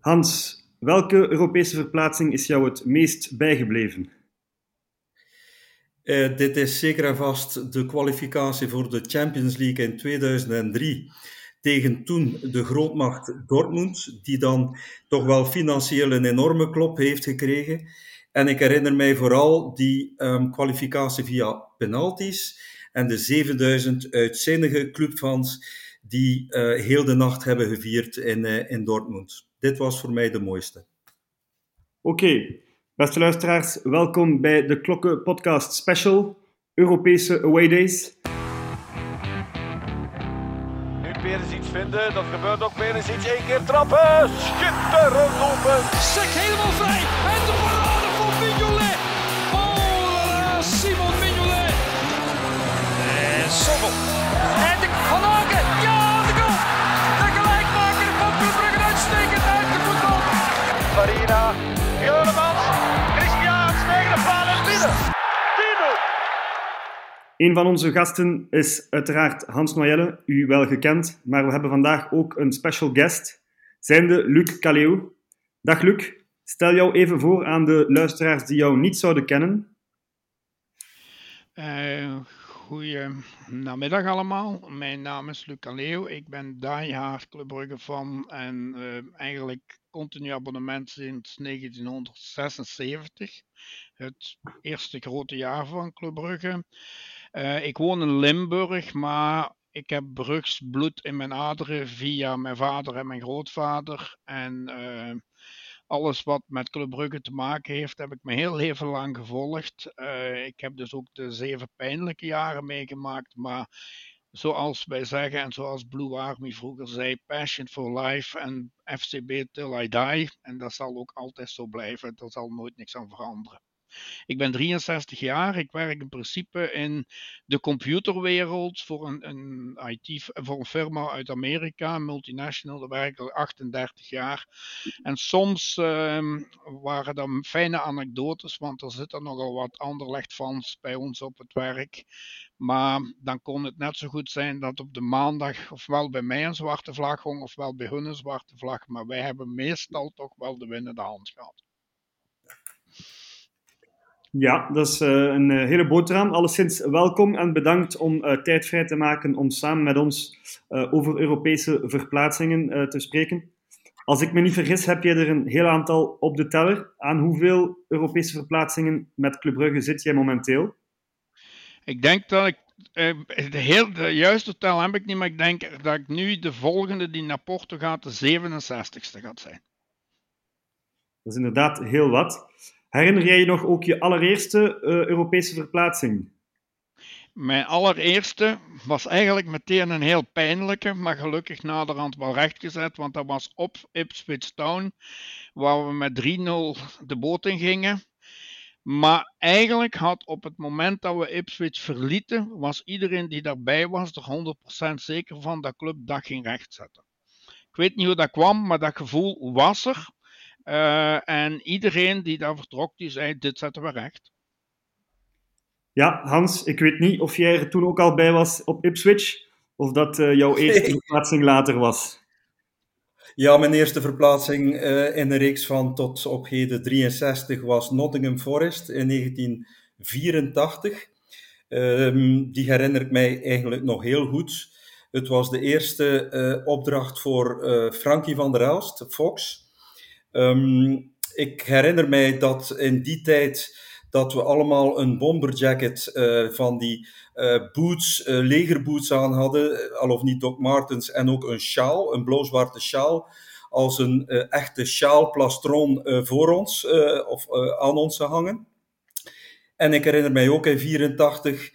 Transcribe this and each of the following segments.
Hans, welke Europese verplaatsing is jou het meest bijgebleven? Uh, dit is zeker en vast de kwalificatie voor de Champions League in 2003 tegen toen de grootmacht Dortmund, die dan toch wel financieel een enorme klop heeft gekregen. En ik herinner mij vooral die um, kwalificatie via penalties en de 7000 uitzinnige clubfans die uh, heel de nacht hebben gevierd in, uh, in Dortmund. Dit was voor mij de mooiste. Oké, okay. beste luisteraars, welkom bij de Klokken Podcast Special Europese Away Days. Nu Peres iets vinden, dat gebeurt ook. Peres iets, één keer trappen, schitterend open. Sek helemaal vrij en de parade van Mignolet. Oh, Simon Mignolet. En Sommel. En de Van Aken, ja, Juremans, Christiaans tegen de paal en binnen. Een van onze gasten is uiteraard Hans Noyelle, u wel gekend, maar we hebben vandaag ook een special guest, zijnde Luc Caleo. Dag Luc, stel jou even voor aan de luisteraars die jou niet zouden kennen. Uh, Goedemiddag allemaal. Mijn naam is Luc Caleo. Ik ben diehard Club Brugge fan en uh, eigenlijk continu abonnement sinds 1976. Het eerste grote jaar van Club Brugge. Uh, ik woon in Limburg, maar ik heb Brugs bloed in mijn aderen via mijn vader en mijn grootvader. En uh, alles wat met Club Brugge te maken heeft, heb ik mijn heel leven lang gevolgd. Uh, ik heb dus ook de zeven pijnlijke jaren meegemaakt, maar zoals wij zeggen en zoals Blue Army vroeger zei, passion for life en FCB till I die. En dat zal ook altijd zo blijven, er zal nooit niks aan veranderen. Ik ben 63 jaar. Ik werk in principe in de computerwereld voor een, een IT, voor een firma uit Amerika, multinational. Daar werk ik al 38 jaar. En soms uh, waren dat fijne anekdotes, want er zitten nogal wat Anderlecht-fans bij ons op het werk. Maar dan kon het net zo goed zijn dat op de maandag ofwel bij mij een zwarte vlag hong, ofwel bij hun een zwarte vlag. Maar wij hebben meestal toch wel de winnende hand gehad. Ja, dat is uh, een uh, hele boterham. Alleszins welkom en bedankt om uh, tijd vrij te maken om samen met ons over Europese verplaatsingen te spreken. Als ik me niet vergis, heb jij er een heel aantal op de teller. Aan hoeveel Europese verplaatsingen met Club Brugge zit jij momenteel? Ik denk dat ik de, heel, de juiste tel heb ik niet, maar ik denk dat ik nu de volgende die naar Porto gaat, de 67ste gaat zijn. Dat is inderdaad heel wat. Herinner jij je nog ook je allereerste uh, Europese verplaatsing? Mijn allereerste was eigenlijk meteen een heel pijnlijke, maar gelukkig naderhand wel rechtgezet, want dat was op Ipswich Town, waar we met 3-0 de boot in gingen. Maar eigenlijk had op het moment dat we Ipswich verlieten, was iedereen die daarbij was er 100% zeker van dat club dat ging rechtzetten. Ik weet niet hoe dat kwam, maar dat gevoel was er. Uh, en iedereen die daar vertrok, die zei: Dit zetten we recht. Ja, Hans, ik weet niet of jij er toen ook al bij was op Ipswich, of dat uh, jouw eerste verplaatsing later was. Ja, mijn eerste verplaatsing uh, in een reeks van tot op heden 63 was Nottingham Forest in 1984. Um, die herinner ik mij eigenlijk nog heel goed. Het was de eerste opdracht voor Frankie van der Elst, Fox. Um, ik herinner mij dat in die tijd dat we allemaal een bomberjacket uh, van die uh, boots, uh, legerboots aan hadden, al of niet Doc Martens, en ook een sjaal, een blauw-zwarte sjaal, als een echte sjaalplastron voor ons of aan ons hangen. En ik herinner mij ook in 84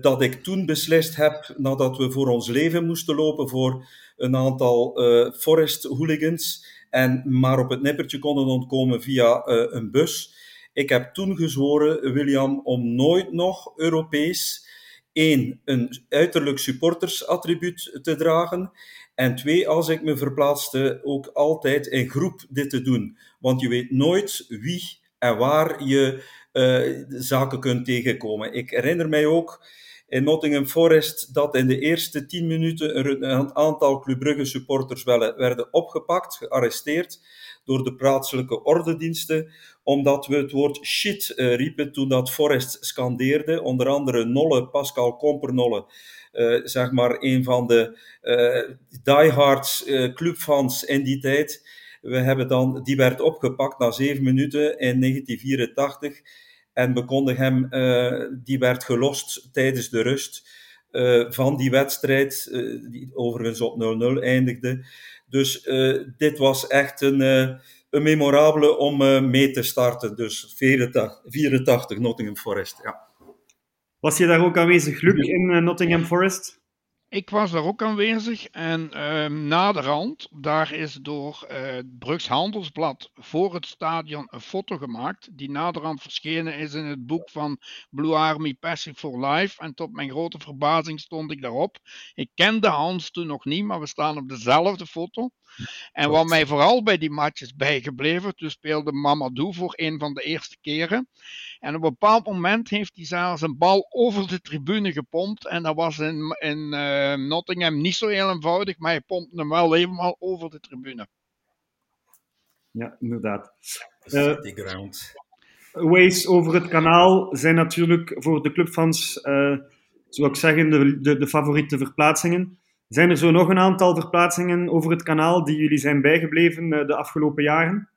dat ik toen beslist heb, nadat we voor ons leven moesten lopen voor een aantal forest hooligans, en maar op het nippertje konden ontkomen via uh, een bus. Ik heb toen gezworen, William, om nooit nog Europees één, een uiterlijk supportersattribuut te dragen. En twee, als ik me verplaatste, ook altijd in groep dit te doen. Want je weet nooit wie en waar je uh, zaken kunt tegenkomen. Ik herinner mij ook in Nottingham Forest dat in de eerste tien minuten een aantal Club Brugge supporters werden opgepakt, gearresteerd door de plaatselijke ordediensten, omdat we het woord shit uh, riepen toen dat Forest scandeerde. Onder andere Nolle, Pascal Kompernolle, uh, zeg maar een van de uh, diehards clubfans in die tijd. We hebben dan, die werd opgepakt na zeven minuten in 1984 en we konden hem, die werd gelost tijdens de rust van die wedstrijd, die overigens op 0-0 eindigde. Dus dit was echt een, een memorabele om mee te starten. Dus 84, 84 Nottingham Forest, ja. Was je daar ook aanwezig, Luc, in Nottingham Forest? Ik was daar ook aanwezig en uh, naderhand, daar is door uh, Brugs Handelsblad voor het stadion een foto gemaakt, die naderhand verschenen is in het boek van Blue Army Passive for Life. En tot mijn grote verbazing stond ik daarop. Ik kende Hans toen nog niet, maar we staan op dezelfde foto. En wat mij vooral bij die matches bijgebleven, toen speelde Mamadou voor een van de eerste keren. En op een bepaald moment heeft hij zelfs een bal over de tribune gepompt. En dat was in, in uh, Nottingham niet zo heel eenvoudig, maar hij pompte hem wel helemaal over de tribune. Ja, inderdaad. Uh, ways over het kanaal zijn natuurlijk voor de clubfans, uh, zou ik zeggen, de, de, de favoriete verplaatsingen. Zijn er zo nog een aantal verplaatsingen over het kanaal die jullie zijn bijgebleven de afgelopen jaren?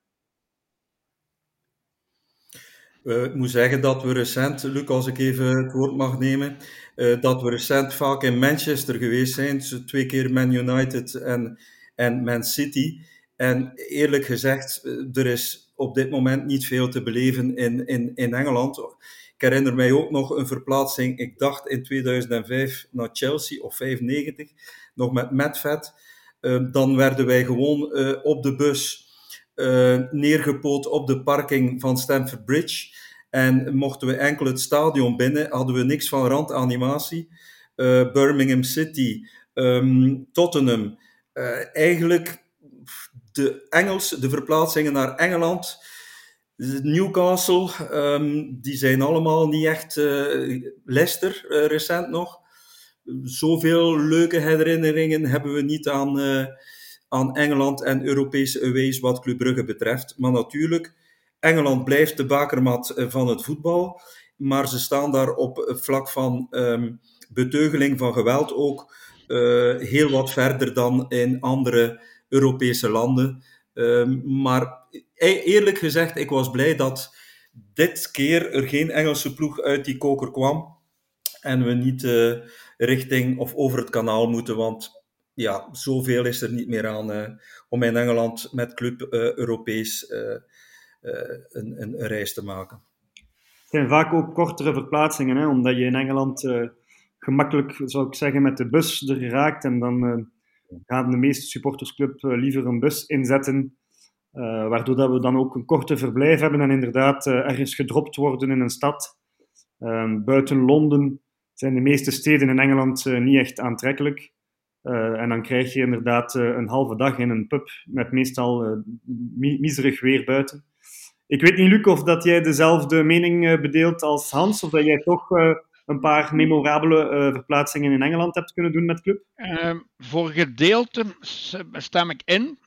Uh, ik moet zeggen dat we recent, Luc, als ik even het woord mag nemen, uh, dat we recent vaak in Manchester geweest zijn. Twee keer Man United en, en Man City. En eerlijk gezegd, er is op dit moment niet veel te beleven in, in, in Engeland. Ik herinner mij ook nog een verplaatsing, ik dacht in 2005 naar Chelsea of 95, nog met Medved. Uh, dan werden wij gewoon op de bus uh, neergepoot op de parking van Stamford Bridge. En mochten we enkel het stadion binnen, hadden we niks van randanimatie. Uh, Birmingham City, um, Tottenham. Uh, eigenlijk de Engelse, de verplaatsingen naar Engeland, Newcastle, um, die zijn allemaal niet echt. Leicester recent nog. Zoveel leuke herinneringen hebben we niet aan aan Engeland en Europese aways wat Club Brugge betreft. Maar natuurlijk, Engeland blijft de bakermat eh, van het voetbal, maar ze staan daar op vlak van um, beteugeling van geweld ook uh, heel wat verder dan in andere Europese landen. Um, maar e-, eerlijk gezegd, ik was blij dat dit keer er geen Engelse ploeg uit die koker kwam en we niet richting of over het kanaal moeten, want ja, zoveel is er niet meer aan uh, om in Engeland met club uh, Europees uh, een, een, reis te maken. Het zijn vaak ook kortere verplaatsingen, hè, omdat je in Engeland gemakkelijk, zou ik zeggen, met de bus er raakt en dan gaan de meeste supportersclub liever een bus inzetten, waardoor dat we dan ook een korte verblijf hebben en inderdaad ergens gedropt worden in een stad. Buiten Londen zijn de meeste steden in Engeland niet echt aantrekkelijk. Uh, en dan krijg je inderdaad uh, een halve dag in een pub met meestal uh, weer buiten. Ik weet niet, Luc, of dat jij dezelfde mening bedeelt als Hans, of dat jij toch een paar memorabele verplaatsingen in Engeland hebt kunnen doen met club? Ehm, voor gedeelte stem ik in.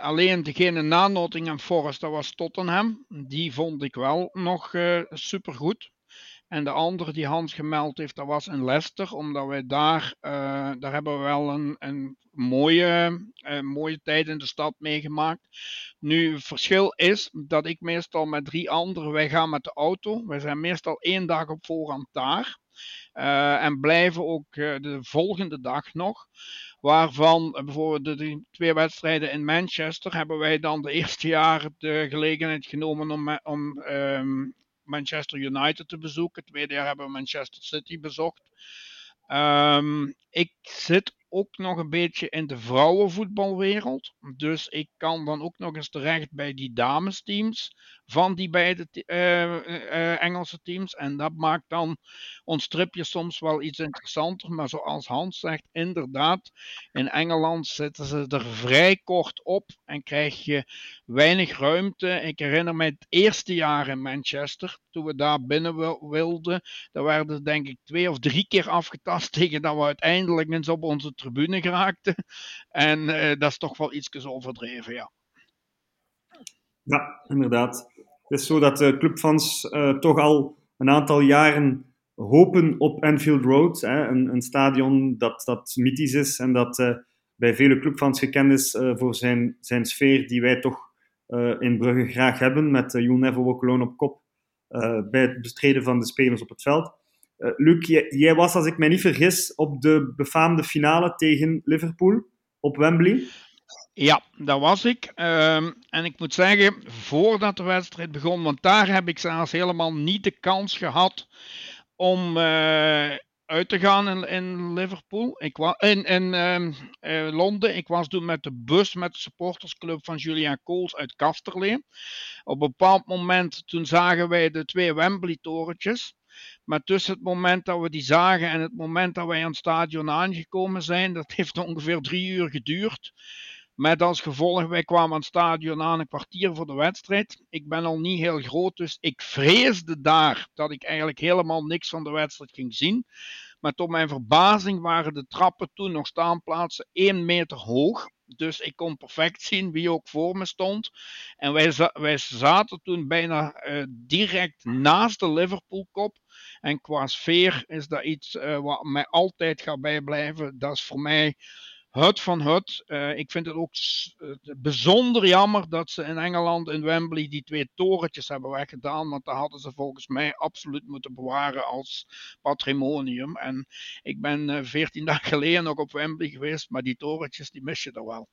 alleen degene na Nottingham Forest, dat was Tottenham. Die vond ik wel nog supergoed. En de andere die Hans gemeld heeft, dat was in Leicester, omdat wij daar, uh, daar hebben we wel een, een mooie, uh, mooie tijd in de stad meegemaakt. Nu, het verschil is dat ik meestal met drie anderen, wij gaan met de auto. Wij zijn meestal één dag op voorhand daar. Uh, en blijven ook de volgende dag nog. Waarvan bijvoorbeeld de twee wedstrijden in Manchester hebben wij dan de eerste jaren de gelegenheid genomen om, om um, Manchester United te bezoeken. Het tweede jaar hebben we Manchester City bezocht. Um, ik zit ook nog een beetje in de vrouwenvoetbalwereld. Dus ik kan dan ook nog eens terecht bij die damesteams van die beide uh, uh, Engelse teams. En dat maakt dan ons stripje soms wel iets interessanter. Maar zoals Hans zegt, inderdaad, in Engeland zitten ze er vrij kort op en krijg je weinig ruimte. Ik herinner me het eerste jaar in Manchester, toen we daar binnen wilden. Daar werden denk ik twee of drie keer afgetast tegen dat we uiteindelijk eens op onze tribune geraakten. En dat is toch wel iets overdreven, ja. Ja, inderdaad. Het is zo dat de clubfans uh, toch al een aantal jaren hopen op Anfield Road. Hè, een, een, stadion dat, dat mythisch is en dat uh, bij vele clubfans gekend is voor zijn, zijn sfeer die wij toch in Brugge graag hebben. Met You'll Never Walk Alone op kop bij het bestreden van de spelers op het veld. Luc, jij, jij, was, als ik mij niet vergis, op de befaamde finale tegen Liverpool op Wembley. Ja, dat was ik. Um, en ik moet zeggen, voordat de wedstrijd begon, want daar heb ik zelfs helemaal niet de kans gehad om uh, uit te gaan in, in Liverpool. Ik was in, in um, uh, Londen. Ik was toen met de bus met de supportersclub van Julian Kools uit Kasterlee. Op een bepaald moment toen zagen wij de twee Wembley-torentjes. Maar tussen het moment dat we die zagen en het moment dat wij aan het stadion aangekomen zijn, dat heeft ongeveer drie uur geduurd. Met als gevolg, wij kwamen aan het stadion aan een kwartier voor de wedstrijd. Ik ben al niet heel groot, dus ik vreesde daar dat ik eigenlijk helemaal niks van de wedstrijd ging zien. Maar tot mijn verbazing waren de trappen toen nog staanplaatsen 1 meter hoog. Dus ik kon perfect zien wie ook voor me stond. En wij, wij zaten toen bijna uh, direct naast de Liverpool-kop. En qua sfeer is dat iets uh, wat mij altijd gaat bijblijven. Dat is voor mij Hut van Hut. Uh, ik vind het ook bijzonder jammer dat ze in Engeland, in Wembley, die twee torentjes hebben weggedaan. Want dat hadden ze volgens mij absoluut moeten bewaren als patrimonium. En ik ben uh, 14 dagen geleden nog op Wembley geweest, maar die torentjes die mis je er wel.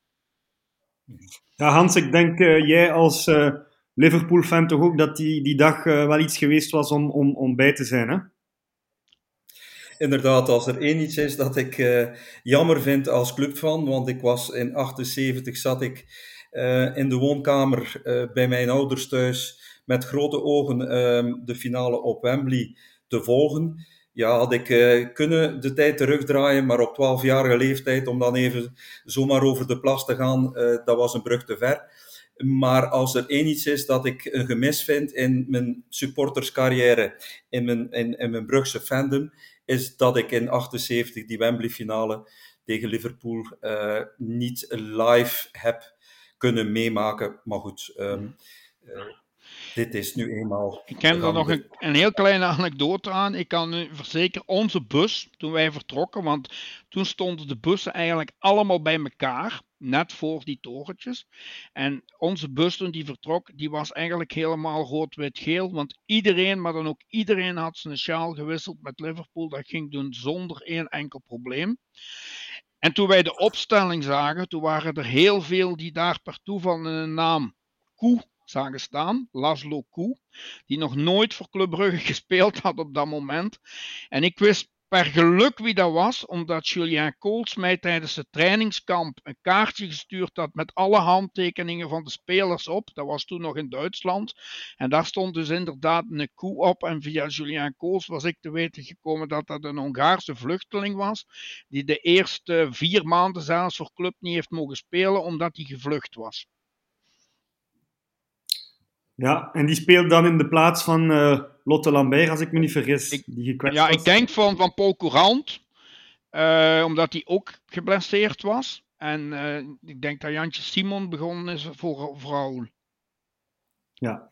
Ja, Hans, ik denk uh, jij als Liverpool-fan toch ook dat die, die dag wel iets geweest was om, om, om bij te zijn, hè? Inderdaad, als er één iets is dat ik uh, jammer vind als clubfan, want ik was in 78 zat ik uh, in de woonkamer uh, bij mijn ouders thuis met grote ogen de finale op Wembley te volgen. Ja, had ik kunnen de tijd terugdraaien, maar op 12-jarige leeftijd, om dan even zomaar over de plas te gaan, dat was een brug te ver. Maar als er één iets is dat ik een gemis vind in mijn supporterscarrière, in mijn, in, in mijn Brugse fandom, is dat ik in 78 die Wembley finale tegen Liverpool uh, niet live heb kunnen meemaken. Maar goed, um, uh, dit is nu eenmaal. Ik heb er nog een, een, heel kleine anekdote aan. Ik kan u verzekeren, onze bus, toen wij vertrokken, want toen stonden de bussen eigenlijk allemaal bij elkaar, net voor die torentjes. En onze bus toen die vertrok, die was eigenlijk helemaal rood-wit-geel, want iedereen, maar dan ook iedereen had zijn sjaal gewisseld met Liverpool. Dat ging doen zonder één enkel probleem. En toen wij de opstelling zagen, toen waren er heel veel die daar per toeval een naam Koe zagen staan. Laszlo Koe, die nog nooit voor Club Brugge gespeeld had op dat moment. En ik wist per geluk wie dat was, omdat Julien Kools mij tijdens het trainingskamp een kaartje gestuurd had met alle handtekeningen van de spelers op. Dat was toen nog in Duitsland. En daar stond dus inderdaad een koe op. En via Julien Kools was ik te weten gekomen dat dat een Hongaarse vluchteling was, die de eerste vier maanden zelfs voor club niet heeft mogen spelen, omdat hij gevlucht was. Ja, en die speelt dan in de plaats van uh, Lotte Lambert, als ik me niet vergis. Ik, die ja, was. ik denk van, van Paul Courant, uh, omdat hij ook geblesseerd was. En uh, ik denk dat Jantje Simon begonnen is voor vrouwen. Ja,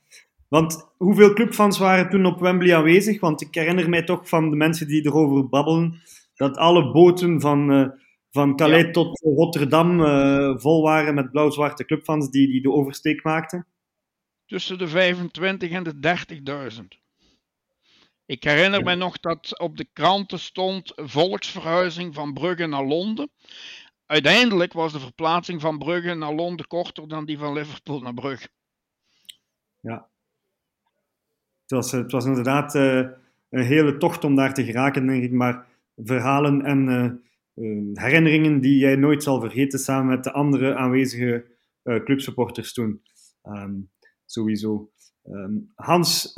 want hoeveel clubfans waren toen op Wembley aanwezig? Want ik herinner mij toch van de mensen die erover babbelen, dat alle boten van, van Calais ja. tot Rotterdam vol waren met blauw-zwarte clubfans die, die de oversteek maakten tussen de 25 en de 30.000. Ik herinner ja. me nog dat op de kranten stond volksverhuizing van Brugge naar Londen. Uiteindelijk was de verplaatsing van Brugge naar Londen korter dan die van Liverpool naar Brugge. Ja. Het was, het was inderdaad uh, een hele tocht om daar te geraken, denk ik. Maar verhalen en, uh, herinneringen die jij nooit zal vergeten samen met de andere aanwezige clubsupporters toen. Ehm, sowieso. Ehm, Hans,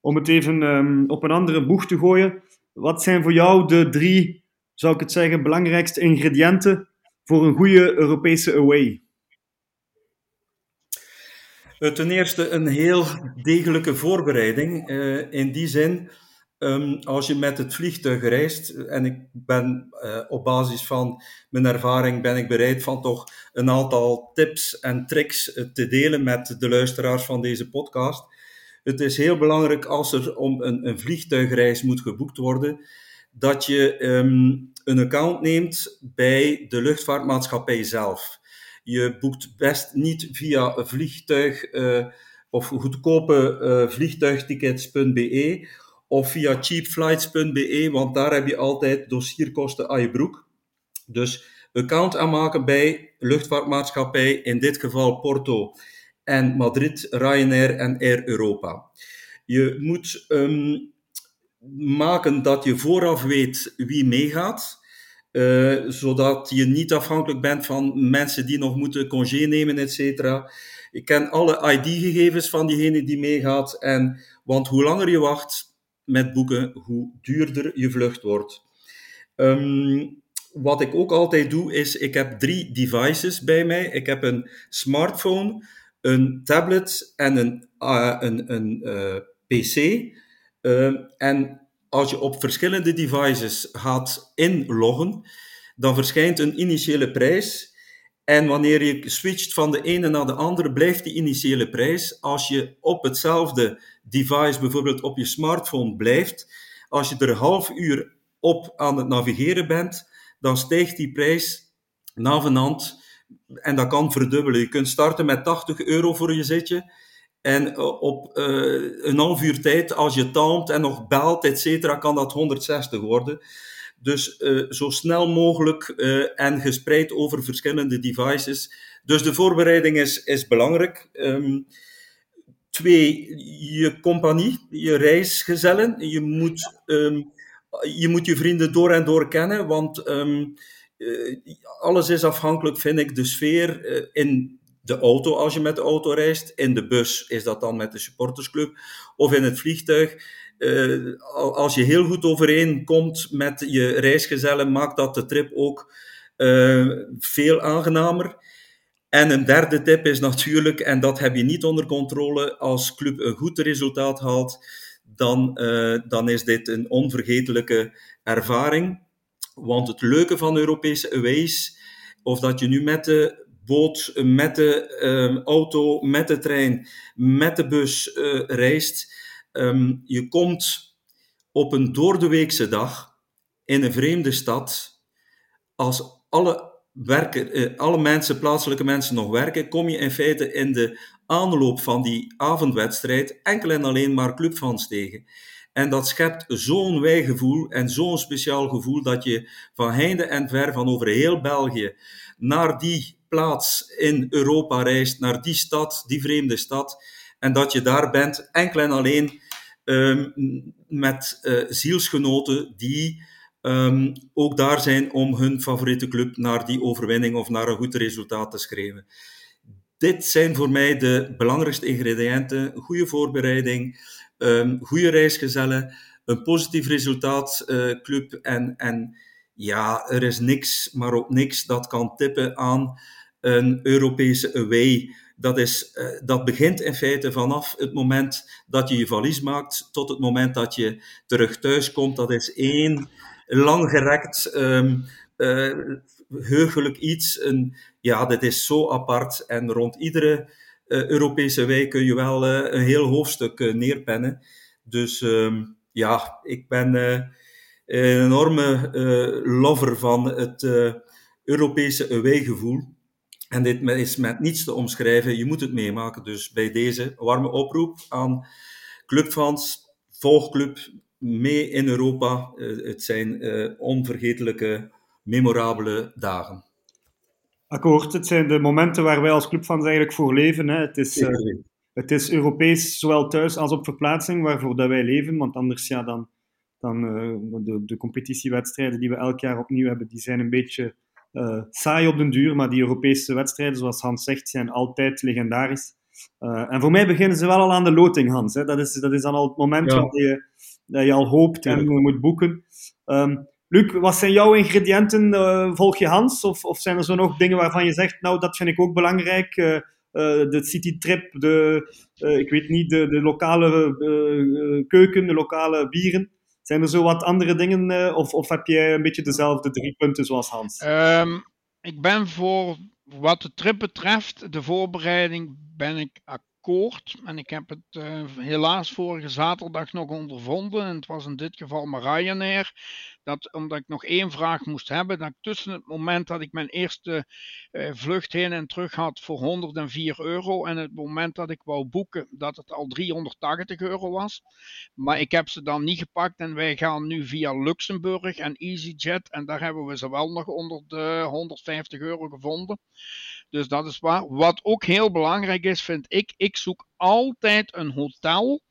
om het even op een andere boeg te gooien. Wat zijn voor jou de drie, zou ik het zeggen, belangrijkste ingrediënten voor een goede Europese away? Eh, ten eerste een heel degelijke voorbereiding. Uh, in die zin, um, als je met het vliegtuig reist, en ik ben uh, op basis van mijn ervaring ben ik bereid van toch een aantal tips en tricks te delen met de luisteraars van deze podcast. Het is heel belangrijk als er om een, een vliegtuigreis moet geboekt worden, dat je um, een account neemt bij de luchtvaartmaatschappij zelf. Je boekt best niet via vliegtuig of goedkope vliegtuigtickets.be of via cheapflights.be, want daar heb je altijd dossierkosten aan je broek. Dus account aanmaken bij luchtvaartmaatschappij, in dit geval Porto en Madrid, Ryanair en Air Europa. Je moet um, maken dat je vooraf weet wie meegaat. Uh, zodat je niet afhankelijk bent van mensen die nog moeten congé nemen, et cetera. Ik ken alle ID-gegevens van diegene die meegaat. En, want hoe langer je wacht met boeken, hoe duurder je vlucht wordt. Um, wat ik ook altijd doe, is ik heb drie devices bij mij. Ik heb een smartphone, een tablet en een, uh, een, een uh, PC. Uh, en als je op verschillende devices gaat inloggen, dan verschijnt een initiële prijs. En wanneer je switcht van de ene naar de andere, blijft die initiële prijs. Als je op hetzelfde device, bijvoorbeeld op je smartphone, blijft, als je er een half uur op aan het navigeren bent, dan stijgt die prijs navenant en dat kan verdubbelen. Je kunt starten met 80 euro voor je zitje en eh, op uh, een half uur tijd, als je talmt en nog belt, et cetera, kan dat 160 worden. Dus uh, zo snel mogelijk en gespreid over verschillende devices. Dus de voorbereiding is, is belangrijk. Um, twee, je compagnie, je reisgezellen. Je moet, um, je moet je vrienden door en door kennen, want um, alles is afhankelijk, vind ik, de sfeer in de auto als je met de auto reist. In de bus is dat dan met de supportersclub. Of in het vliegtuig. Uh, als je heel goed overeenkomt met je reisgezellen, maakt dat de trip ook veel aangenamer. En een derde tip is natuurlijk, en dat heb je niet onder controle, als club een goed resultaat haalt, dan, uh, dan is dit een onvergetelijke ervaring. Want het leuke van Europese aways, of dat je nu met de boot, met de um, auto, met de trein, met de bus uh, reist. Um, je komt op een doordeweekse dag in een vreemde stad. Als alle, werken, uh, alle mensen, plaatselijke mensen nog werken, kom je in feite in de aanloop van die avondwedstrijd enkel en alleen maar clubfans tegen. En dat schept zo'n wijgevoel en zo'n speciaal gevoel dat je van heinde en ver, van over heel België, naar die plaats in Europa reist, naar die stad, die vreemde stad, en dat je daar bent enkel en alleen um, met uh, zielsgenoten die um, ook daar zijn om hun favoriete club naar die overwinning of naar een goed resultaat te schrijven. Dit zijn voor mij de belangrijkste ingrediënten. Goede voorbereiding, um, goede reisgezellen, een positief resultaat, uh, club en, en ja, er is niks, maar ook niks dat kan tippen aan een Europese away. Dat, is, uh, dat begint in feite vanaf het moment dat je je valies maakt tot het moment dat je terug thuis komt. Dat is één langgerekt, um, uh, heugelijk iets. Een, ja, dit is zo apart. En rond iedere uh, Europese wijk kun je wel een heel hoofdstuk neerpennen. Dus um, ja, ik ben een enorme lover van het Europese away-gevoel. En dit is met niets te omschrijven. Je moet het meemaken. Dus bij deze warme oproep aan clubfans. Volg club mee in Europa. Uh, het zijn uh, onvergetelijke, memorabele dagen. Akkoord. Het zijn de momenten waar wij als clubfans eigenlijk voor leven. Hè. Het, is, uh, het is Europees, zowel thuis als op verplaatsing, waarvoor dat wij leven. Want anders ja, dan dan de, de competitiewedstrijden die we elk jaar opnieuw hebben, die zijn een beetje saai op den duur, maar die Europese wedstrijden, zoals Hans zegt, zijn altijd legendarisch. en voor mij beginnen ze wel al aan de loting, Hans. Hè. Dat, is, dat is dan al het moment ja. dat, je, dat je al hoopt en moet boeken. Um, Luc, wat zijn jouw ingrediënten? Uh, volg je Hans? Of, of zijn er zo nog dingen waarvan je zegt, nou, dat vind ik ook belangrijk? Uh, uh, de citytrip, de, ik weet niet, de, de lokale keuken, de lokale bieren. Zijn er zo wat andere dingen? of, of heb jij een beetje dezelfde drie punten zoals Hans? Um, ik ben voor wat de trip betreft, de voorbereiding, ben ik akkoord. En ik heb het uh, helaas vorige zaterdag nog ondervonden. En het was in dit geval maar Ryanair dat omdat ik nog één vraag moest hebben, dat tussen het moment dat ik mijn eerste uh, vlucht heen en terug had voor 104 euro en het moment dat ik wou boeken, dat het al 380 euro was. Maar ik heb ze dan niet gepakt en wij gaan nu via Luxemburg en EasyJet en daar hebben we ze wel nog onder de 150 euro gevonden. Dus dat is waar. Wat ook heel belangrijk is, vind ik, ik zoek altijd een hotel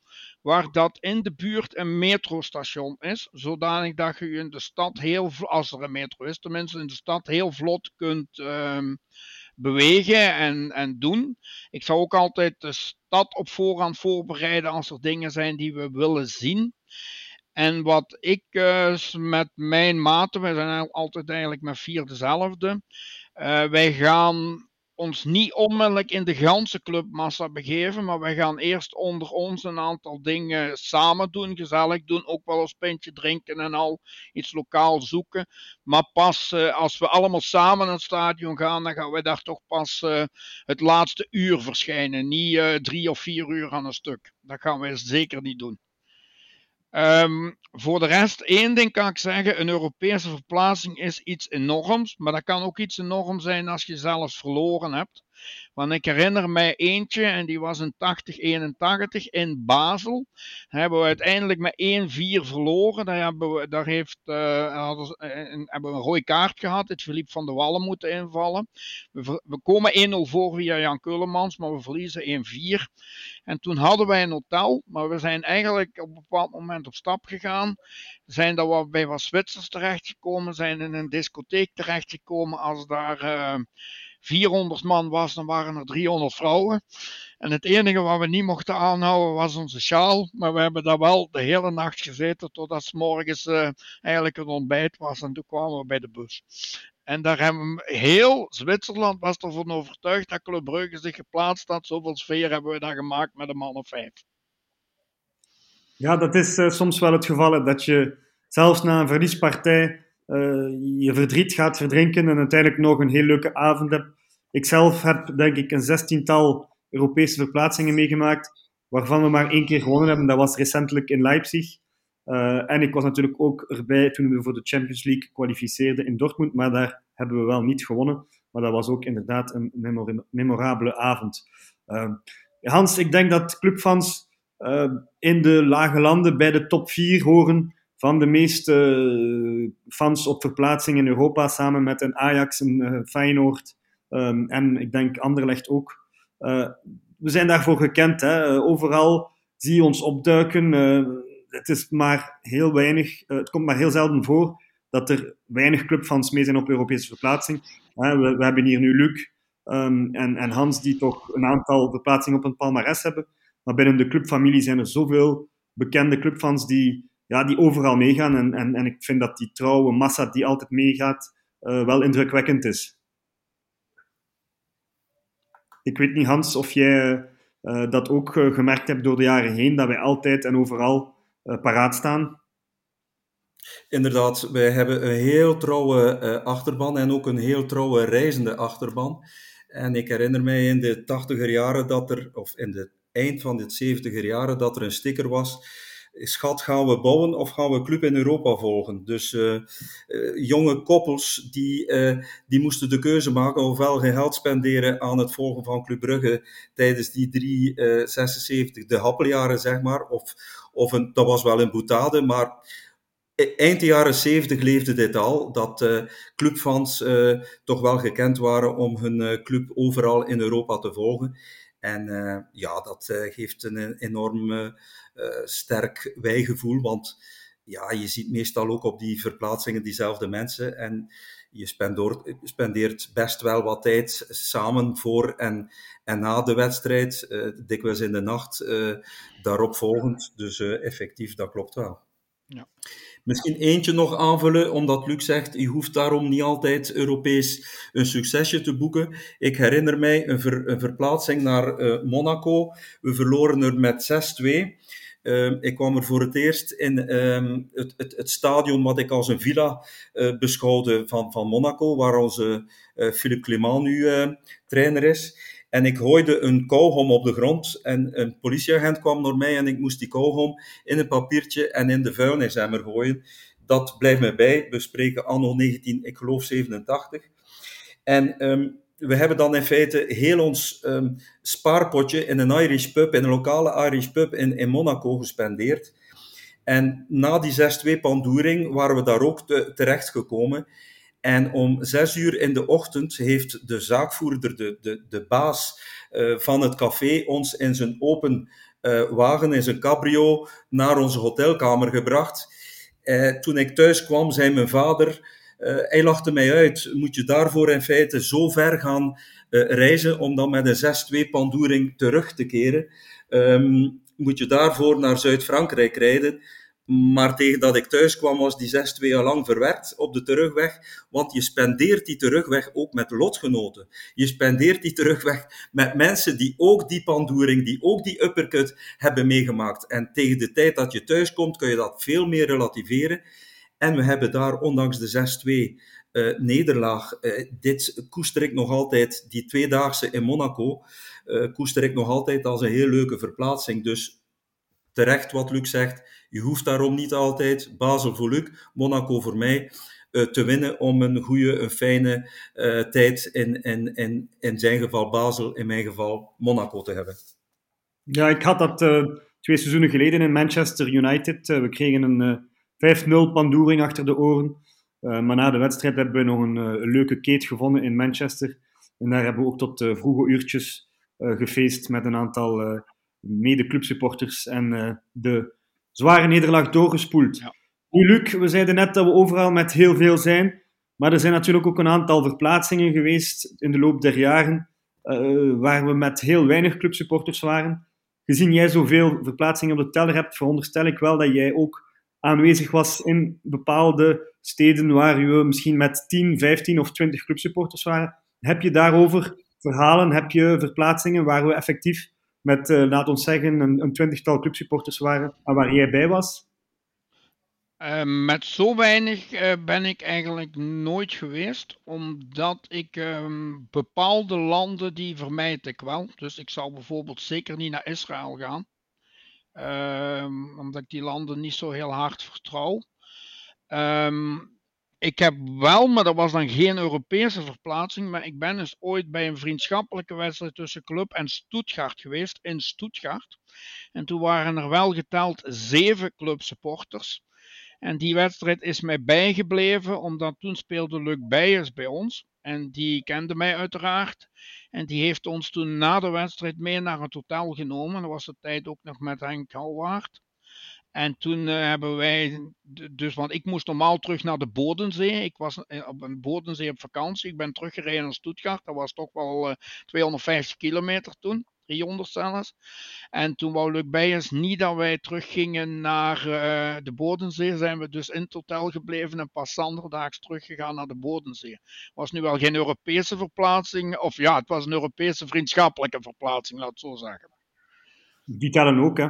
waar dat in de buurt een metrostation is, zodanig dat je in de stad heel, als er een metro is, tenminste in de stad heel vlot kunt um, bewegen en, en doen. Ik zou ook altijd de stad op voorhand voorbereiden als er dingen zijn die we willen zien. En wat ik uh, met mijn maten, we zijn altijd eigenlijk met vier dezelfde. Uh, wij gaan ons niet onmiddellijk in de ganse clubmassa begeven, maar wij gaan eerst onder ons een aantal dingen samen doen, gezellig doen, ook wel eens pintje drinken en al iets lokaal zoeken. Maar pas uh, als we allemaal samen naar het stadion gaan, dan gaan we daar toch pas uh, het laatste uur verschijnen, niet uh, drie of vier uur aan een stuk. Dat gaan we zeker niet doen. Um, voor de rest, één ding kan ik zeggen: een Europese verplaatsing is iets enorms, maar dat kan ook iets enorms zijn als je zelfs verloren hebt. Want ik herinner mij eentje, en die was in 8081 in Basel. Hebben we uiteindelijk met 1-4 verloren. Daar, hebben we, daar heeft, uh, hadden, uh, hebben we een rode kaart gehad. Het Philippe van de Wallen moeten invallen. We, komen 1-0 voor via Jan Kullemans, maar we verliezen 1-4. En toen hadden wij een hotel, maar we zijn eigenlijk op een bepaald moment op stap gegaan. Zijn dat we bij wat Zwitsers terechtgekomen, zijn in een discotheek terechtgekomen als daar... 400 man was, dan waren er 300 vrouwen. En het enige wat we niet mochten aanhouden was onze sjaal. Maar we hebben daar wel de hele nacht gezeten totdat s morgens uh, eigenlijk een ontbijt was. En toen kwamen we bij de bus. En daar hebben heel Zwitserland was ervan overtuigd dat Club Brugge zich geplaatst had. Zoveel sfeer hebben we daar gemaakt met een man of vijf. Ja, dat is uh, soms wel het geval. Dat je zelfs na een verliespartij je verdriet gaat verdrinken en uiteindelijk nog een heel leuke avond hebt. Ik zelf heb, denk ik, een zestiental Europese verplaatsingen meegemaakt, waarvan we maar één keer gewonnen hebben. Dat was recentelijk in Leipzig. Uh, en ik was natuurlijk ook erbij toen we voor de Champions League kwalificeerden in Dortmund, maar daar hebben we wel niet gewonnen. Maar dat was ook inderdaad een memorabele avond. Uh, Hans, ik denk dat clubfans in de lage landen bij de top 4 horen van de meeste eh, fans op verplaatsing in Europa, samen met een Ajax, een uh, Feyenoord um, en ik denk Anderlecht ook. Uh, we zijn daarvoor gekend. Hè. overal zie je ons opduiken. het is maar heel weinig, het komt maar heel zelden voor dat er weinig clubfans mee zijn op Europese verplaatsing. We, we, hebben hier nu Luc um, en, en, Hans, die toch een aantal verplaatsingen op een palmares hebben. Maar binnen de clubfamilie zijn er zoveel bekende clubfans die ja, die overal meegaan. En, en, en ik vind dat die trouwe massa die altijd meegaat, uh, wel indrukwekkend is. Ik weet niet, Hans, of jij uh, dat ook uh, gemerkt hebt door de jaren heen, dat wij altijd en overal paraat staan. Inderdaad, wij hebben een heel trouwe achterban en ook een heel trouwe reizende achterban. En ik herinner mij in de tachtiger jaren dat er, of in de eind van de zeventiger jaren, dat er een sticker was schat, gaan we bouwen of gaan we club in Europa volgen? Dus uh, jonge koppels die, uh, die moesten de keuze maken ofwel geld spenderen aan het volgen van Club Brugge tijdens die 376, de happeljaren zeg maar, of, of een, dat was wel een boetade, maar eind de jaren 70 leefde dit al, dat uh, clubfans uh, toch wel gekend waren om hun uh, club overal in Europa te volgen. En ja, dat geeft een enorm sterk wijgevoel. Want ja, je ziet meestal ook op die verplaatsingen diezelfde mensen. En je spendeert best wel wat tijd samen voor en, en na de wedstrijd. Uh, dikwijls in de nacht uh, daarop volgend. Dus uh, effectief, dat klopt wel. Ja. Misschien eentje nog aanvullen, omdat Luc zegt, je hoeft daarom niet altijd Europees een succesje te boeken. Ik herinner mij een, ver, een verplaatsing naar Monaco. We verloren er met 6-2. Uh, ik kwam er voor het eerst in uh, het, het, het, stadion wat ik als een villa uh, beschouwde van, van Monaco, waar onze uh, Philippe Clement nu trainer is. En ik gooide een kauwgom op de grond en een politieagent kwam naar mij en ik moest die kauwgom in een papiertje en in de vuilnisemmer gooien. Dat blijft mij bij. We spreken anno 19, ik geloof 87. En um, we hebben dan in feite heel ons um, spaarpotje in een Irish pub, in een lokale Irish pub in, in Monaco gespendeerd. En na die 6-2 pandoering waren we daar ook te, terecht gekomen. En om zes uur in de ochtend heeft de zaakvoerder, de, de, de baas uh, van het café, ons in zijn open uh, wagen, in zijn cabrio, naar onze hotelkamer gebracht. Uh, toen ik thuis kwam, zei mijn vader hij lachte mij uit. Moet je daarvoor in feite zo ver gaan uh, reizen om dan met een 6-2 pandoering terug te keren? Um, moet je daarvoor naar Zuid-Frankrijk rijden? Maar tegen dat ik thuis kwam, was die 6-2 al lang verwerkt op de terugweg. Want je spendeert die terugweg ook met lotgenoten. Je spendeert die terugweg met mensen die ook die pandoering, die ook die uppercut hebben meegemaakt. En tegen de tijd dat je thuis komt, kun je dat veel meer relativeren. En we hebben daar, ondanks de 6-2 uh, eh, nederlaag, uh, dit koester ik nog altijd, die tweedaagse in Monaco, uh, koester ik nog altijd als een heel leuke verplaatsing. Dus terecht wat Luc zegt, je hoeft daarom niet altijd, Basel voor Luc, Monaco voor mij, te winnen om een goede, een fijne tijd in, in, in, in zijn geval Basel, in mijn geval Monaco te hebben. Ja, ik had dat twee seizoenen geleden in Manchester United. we kregen een 5-0 pandoering achter de oren. Uh, maar na de wedstrijd hebben we nog een, uh, leuke keet gevonden in Manchester. En daar hebben we ook tot uh, vroege uurtjes gefeest met een aantal mede-clubsupporters en de zware nederlaag doorgespoeld. Ja. Nu, Luc, we zeiden net dat we overal met heel veel zijn. Maar er zijn natuurlijk ook een aantal verplaatsingen geweest in de loop der jaren waar we met heel weinig clubsupporters waren. Gezien jij zoveel verplaatsingen op de teller hebt, veronderstel ik wel dat jij ook aanwezig was in bepaalde steden waar je misschien met 10, 15 of 20 clubsupporters waren. Heb je daarover verhalen, heb je verplaatsingen waar we effectief met, uh, laat ons zeggen, een, een twintigtal clubsupporters waren en waar jij bij was? Uh, met zo weinig uh, ben ik eigenlijk nooit geweest, omdat ik uh, bepaalde landen die vermijd ik wel. Dus ik zou bijvoorbeeld zeker niet naar Israël gaan. Um, omdat ik die landen niet zo heel hard vertrouw. Um, ik heb wel, maar dat was dan geen Europese verplaatsing, maar ik ben eens ooit bij een vriendschappelijke wedstrijd tussen Club en Stuttgart geweest, in Stuttgart. En toen waren er wel geteld zeven clubsupporters. En die wedstrijd is mij bijgebleven, omdat toen speelde Luc Beijers bij ons. En die kende mij uiteraard. En die heeft ons toen na de wedstrijd mee naar het hotel genomen. Dat was de tijd ook nog met Henk Halwaard. En toen uh, hebben wij, dus want ik moest normaal terug naar de Bodensee. Ik was eh, op een Bodensee op vakantie. Ik ben teruggereden naar Stuttgart. Dat was toch wel uh, 250 kilometer toen. 300 zelfs. En toen wou Luc Bijens niet dat wij teruggingen naar uh, de Bodensee. Zijn we dus in het hotel gebleven en pas zanderdaags teruggegaan naar de Bodensee. Het was nu wel geen Europese verplaatsing. Of ja, het was een Europese vriendschappelijke verplaatsing, laat het zo zeggen. Die tellen ook, hè?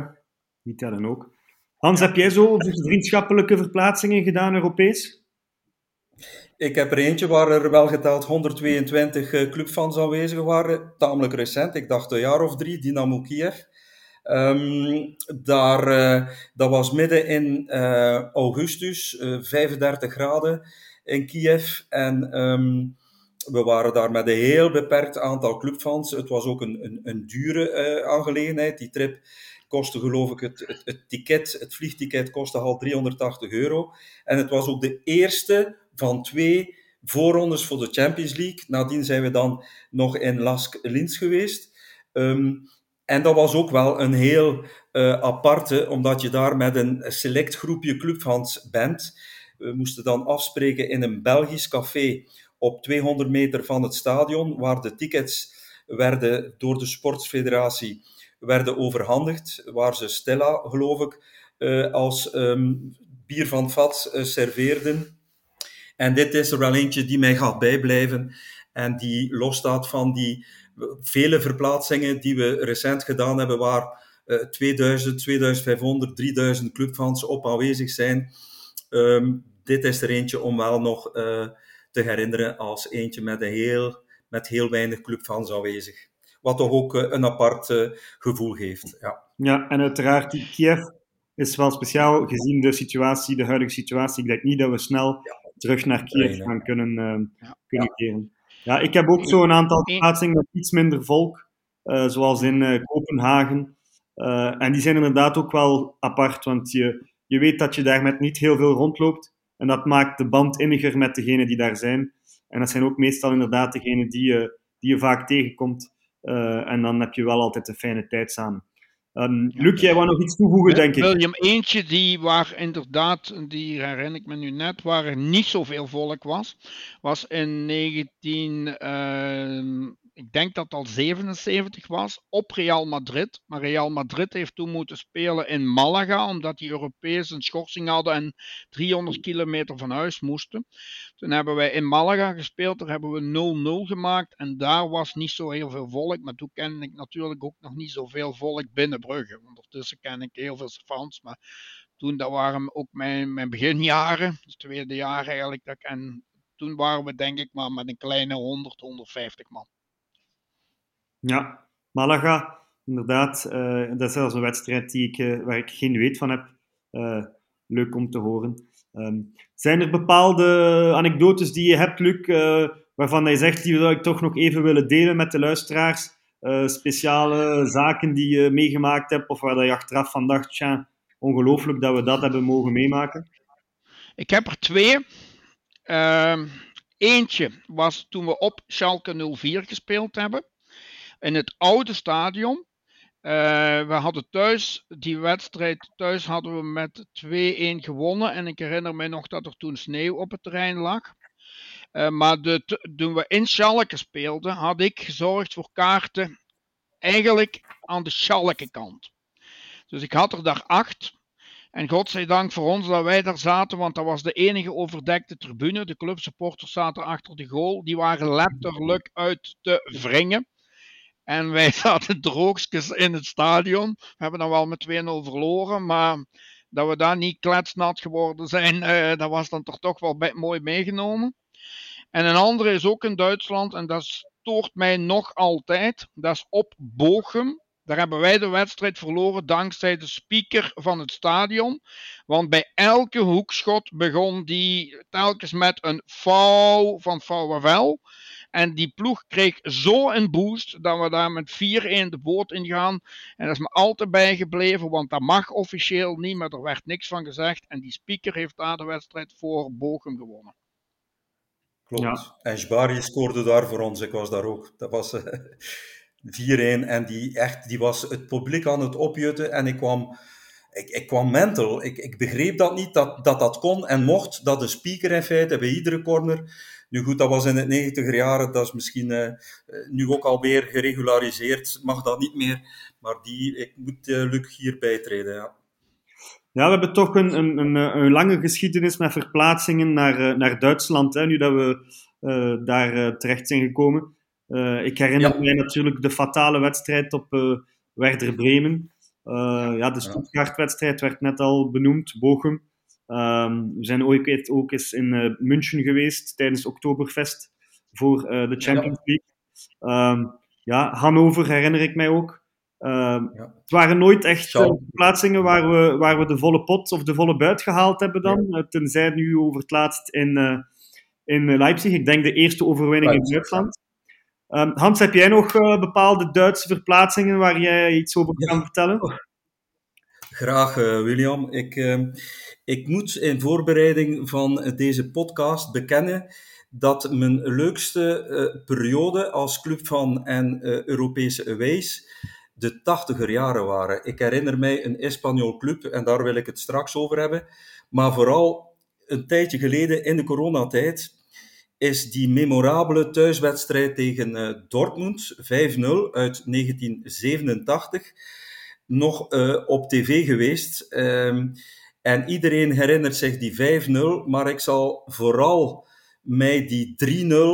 Die tellen ook. Hans, heb jij zo vriendschappelijke verplaatsingen gedaan, Europees? Ik heb er eentje waar er wel geteld 122 eh, clubfans aanwezig waren, tamelijk recent. Ik dacht een jaar of drie, Dynamo Kiev. Um, daar, uh, dat was midden in uh, augustus, uh, 35 graden in Kiev. En um, we waren daar met een heel beperkt aantal clubfans. Het was ook een, een, een dure aangelegenheid. Die trip kostte geloof ik, het, het, het, ticket, het vliegticket kostte al 380 euro. En het was ook de eerste van twee voorrondes voor de Champions League. Nadien zijn we dan nog in Lask Linz geweest. Um, En dat was ook wel een heel uh, aparte, omdat je daar met een select groepje clubfans bent. We moesten dan afspreken in een Belgisch café op 200 meter van het stadion, waar de tickets werden door de sportfederatie werden overhandigd, waar ze Stella, geloof ik, uh, als um, bier van vat uh, serveerden. En dit is er wel eentje die mij gaat bijblijven en die losstaat van die vele verplaatsingen die we recent gedaan hebben, waar uh, 2000, 2500, 3000 clubfans op aanwezig zijn. Um, dit is er eentje om wel nog uh, te herinneren als eentje met, een heel, met heel weinig clubfans aanwezig. Wat toch ook uh, een apart uh, gevoel geeft. Ja. ja, en uiteraard die Kiev is wel speciaal gezien de situatie, de huidige situatie. Ik denk niet dat we snel ja. Terug naar Kiev gaan kunnen, ja. kunnen keren. Ja, ik heb ook zo een aantal plaatsingen met iets minder volk, uh, zoals in uh, Kopenhagen. Uh, en die zijn inderdaad ook wel apart, want je, je weet dat je daar met niet heel veel rondloopt. En dat maakt de band inniger met degenen die daar zijn. En dat zijn ook meestal inderdaad degenen die je, die je vaak tegenkomt. en dan heb je wel altijd een fijne tijd samen. Um, Luc, jij wou nog iets toevoegen, denk ik. William, eentje die waar inderdaad, die herinner ik me nu net, waar er niet zoveel volk was, was in 19, uh, ik denk dat het al 77 was, op Real Madrid. Maar Real Madrid heeft toen moeten spelen in Malaga, omdat die Europees een schorsing hadden en 300 kilometer van huis moesten. Toen hebben wij in Malaga gespeeld, daar hebben we 0-0 gemaakt en daar was niet zo heel veel volk. Maar toen kende ik natuurlijk ook nog niet zoveel volk binnen Brugge. Ondertussen ken ik heel veel fans, maar toen dat waren ook mijn, mijn beginjaren, het tweede jaar eigenlijk. En toen waren we denk ik maar met een kleine 100, 150 man. Ja, Malaga, inderdaad. Uh, dat is zelfs een wedstrijd die ik, uh, waar ik geen weet van heb. Uh, leuk om te horen. Um, zijn er bepaalde anekdotes die je hebt, Luc, waarvan je zegt, die wil ik toch nog even willen delen met de luisteraars? speciale zaken die je meegemaakt hebt, of waar je achteraf van dacht, tja, ongelooflijk dat we dat hebben mogen meemaken? Ik heb er twee. Ehm, eentje was toen we op Schalke 04 gespeeld hebben in het oude stadion. Uh, we hadden thuis, die wedstrijd thuis hadden we met 2-1 gewonnen. En ik herinner me nog dat er toen sneeuw op het terrein lag. Uh, maar de, toen we in Schalke speelden, had ik gezorgd voor kaarten eigenlijk aan de Schalke kant. Dus ik had er daar acht. En godzijdank voor ons dat wij daar zaten, want dat was de enige overdekte tribune. De clubsupporters zaten achter de goal. Die waren letterlijk uit te wringen. En wij zaten droogjes in het stadion. We hebben dan wel met 2-0 verloren, maar dat we daar niet kletsnat geworden zijn, uh, dat was dan toch toch wel mooi meegenomen. En een andere is ook in Duitsland, en dat stoort mij nog altijd. Dat is op Bochum. Daar hebben wij de wedstrijd verloren dankzij de speaker van het stadion. Want bij elke hoekschot begon die telkens met een foul van VWL. En die ploeg kreeg zo een boost dat we daar met 4-1 de boot in gaan. En dat is me altijd bijgebleven, want dat mag officieel niet, maar er werd niks van gezegd. En die speaker heeft daar de wedstrijd voor Bochum gewonnen. Klopt. Ja. En Jbari scoorde daar voor ons, ik was daar ook. Dat was uh, eh, 4-1 en die, echt, die was het publiek aan het opjutten en ik kwam... Ik, ik kwam mental. Ik, ik begreep dat niet, dat, dat dat kon en mocht. Dat de speaker in feite bij iedere corner nu goed, dat was in het 90 jaren, dat is misschien uh, nu ook alweer geregulariseerd, mag dat niet meer. Maar die, ik moet uh, Luc hier bijtreden, ja. Ja, we hebben toch een, een, een, een lange geschiedenis met verplaatsingen naar, naar Duitsland, hè, nu dat we uh, daar terecht zijn gekomen. ik herinner ja. mij natuurlijk de fatale wedstrijd op Werder Bremen. ja, de Stuttgart-wedstrijd werd net al benoemd, Bochum. Um, we zijn ooit ook eens in uh, München geweest tijdens Oktoberfest voor uh, de Champions League. Um, ja, Hannover herinner ik mij ook. Ja. Het waren nooit echt uh, plaatsingen waar we, waar we de volle pot of de volle buit gehaald hebben dan. Ja. tenzij nu over het laatst in, in Leipzig. Ik denk de eerste overwinning Leipzig. in Duitsland. Hans, heb jij nog bepaalde Duitse verplaatsingen waar jij iets over kan vertellen? Graag, William. Ik, ik moet in voorbereiding van deze podcast bekennen dat mijn leukste uh, periode als club van en Europese aways de tachtiger jaren waren. Ik herinner mij een Espanol club, en daar wil ik het straks over hebben. Maar vooral een tijdje geleden, in de coronatijd, is die memorabele thuiswedstrijd tegen Dortmund, 5-0 uit 1987, nog uh, op tv geweest. Um, en iedereen herinnert zich die 5-0, maar ik zal vooral mij die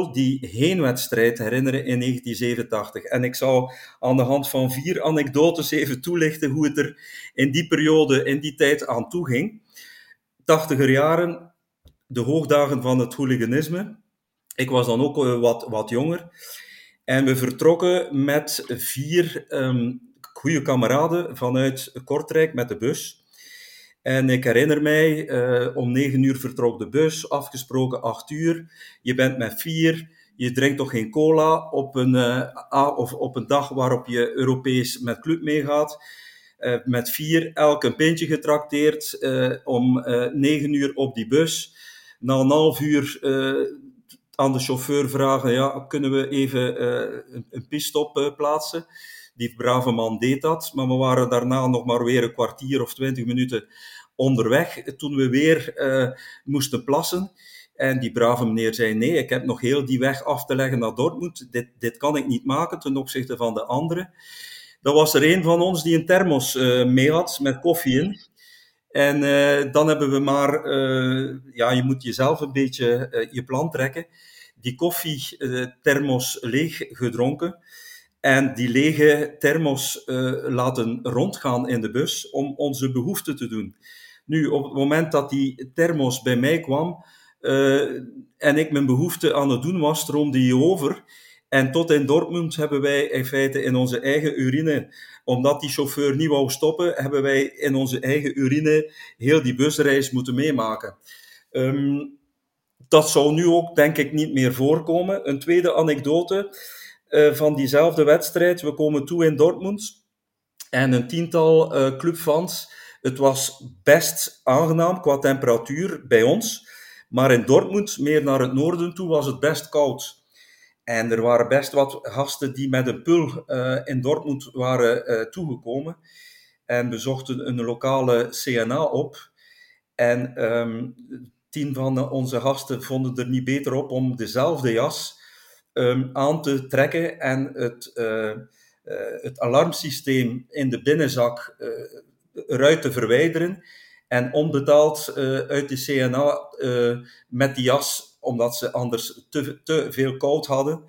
3-0, die heenwedstrijd herinneren in 1987. En ik zal aan de hand van vier anekdotes even toelichten hoe het er in die periode, in die tijd aan toe ging. 80er jaren, de hoogdagen van het hooliganisme. Ik was dan ook eh, wat, wat jonger. En we vertrokken met vier um, goede kameraden vanuit Kortrijk met de bus. En ik herinner mij, uh, om negen uur vertrok de bus, afgesproken acht uur. Je bent met vier, je drinkt toch geen cola op een, uh, of op een dag waarop je Europees met club meegaat. Uh, met vier, elk een pintje getrakteerd, om negen uur op die bus. Na een half uur aan de chauffeur vragen, ja, kunnen we even een, een pitstop plaatsen? Die brave man deed dat, maar we waren daarna nog maar weer een kwartier of twintig minuten onderweg toen we weer uh, moesten plassen. En die brave meneer zei: Nee, ik heb nog heel die weg af te leggen naar Dortmund. Dit, dit kan ik niet maken ten opzichte van de anderen. Dan was er een van ons die een thermos uh, mee had met koffie in. En uh, dan hebben we maar, ja, je moet jezelf een beetje je plan trekken. Die koffiethermos leeg gedronken en die lege thermos laten rondgaan in de bus om onze behoeften te doen. Nu, op het moment dat die thermos bij mij kwam uh, en ik mijn behoefte aan het doen was, stroomde die over. En tot in Dortmund hebben wij in feite in onze eigen urine, omdat die chauffeur niet wou stoppen, hebben wij in onze eigen urine heel die busreis moeten meemaken. Um, dat zou nu ook, denk ik, niet meer voorkomen. Een tweede anekdote van diezelfde wedstrijd. We komen toe in Dortmund en een tiental uh, clubfans het was best aangenaam qua temperatuur bij ons, maar in Dortmund, meer naar het noorden toe, was het best koud. En er waren best wat gasten die met een pul uh, in Dortmund waren toegekomen. En bezochten een lokale CNA op. En um, tien van onze gasten vonden er niet beter op om dezelfde jas um, aan te trekken en het, uh, het alarmsysteem in de binnenzak eruit te verwijderen en onbetaald uit de CNA met die jas, omdat ze anders te, te veel koud hadden.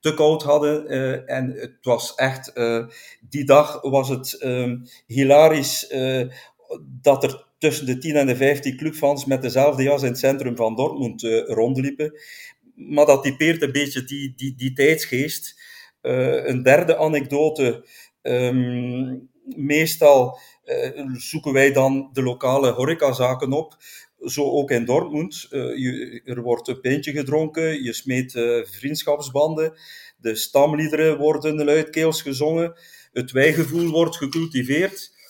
Te koud hadden. En het was echt, die dag was het ehm, hilarisch dat er tussen de 10 en de 15 clubfans met dezelfde jas in het centrum van Dortmund rondliepen. Maar dat typeert een beetje die, die, die tijdsgeest. een derde anekdote. Um, meestal uh, zoeken wij dan de lokale horecazaken op. Zo ook in Dortmund. Uh, je, er wordt een pintje gedronken, je smeet vriendschapsbanden, de stamliederen worden luidkeels gezongen, het wijgevoel wordt gecultiveerd.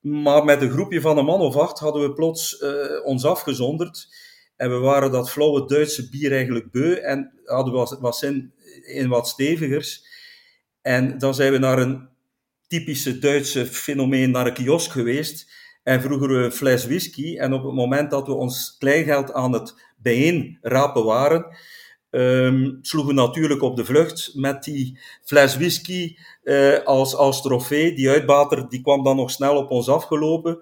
Maar met een groepje van een man of acht hadden we plots ons afgezonderd. En we waren dat flauwe Duitse bier eigenlijk beu en hadden we wat, zin in wat stevigers. En dan zijn we naar een typische Duitse fenomeen naar een kiosk geweest en vroeger een fles whisky. En op het moment dat we ons kleingeld aan het bijeenrapen waren, um, sloegen we natuurlijk op de vlucht met die fles whisky uh, als, als trofee. Die uitbater die kwam dan nog snel op ons afgelopen.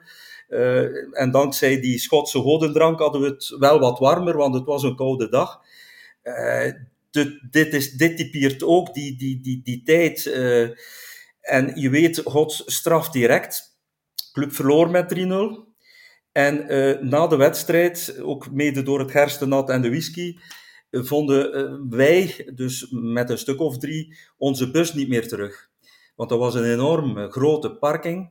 Uh, en dankzij die Schotse godendrank hadden we het wel wat warmer, want het was een koude dag. Uh, dit, is, dit typeert ook die, die, die, die tijd. En je weet, God straft direct. Club verloor met 3-0. En na de wedstrijd, ook mede door het gerstenat en de whisky, vonden wij, dus met een stuk of drie, onze bus niet meer terug. Want dat was een enorm grote parking.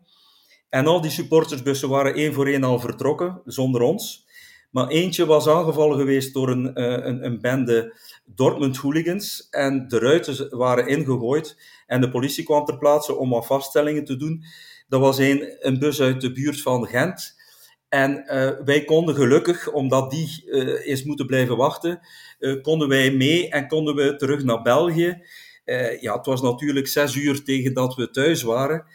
En al die supportersbussen waren één voor één al vertrokken, zonder ons. Maar eentje was aangevallen geweest door een, een, een bende Dortmund hooligans. En de ruiten waren ingegooid. En de politie kwam ter plaatse om wat vaststellingen te doen. Dat was een, een bus uit de buurt van Gent. En uh, wij konden gelukkig, omdat die uh, is moeten blijven wachten, konden wij mee en konden we terug naar België. Ja, het was natuurlijk zes uur tegen dat we thuis waren.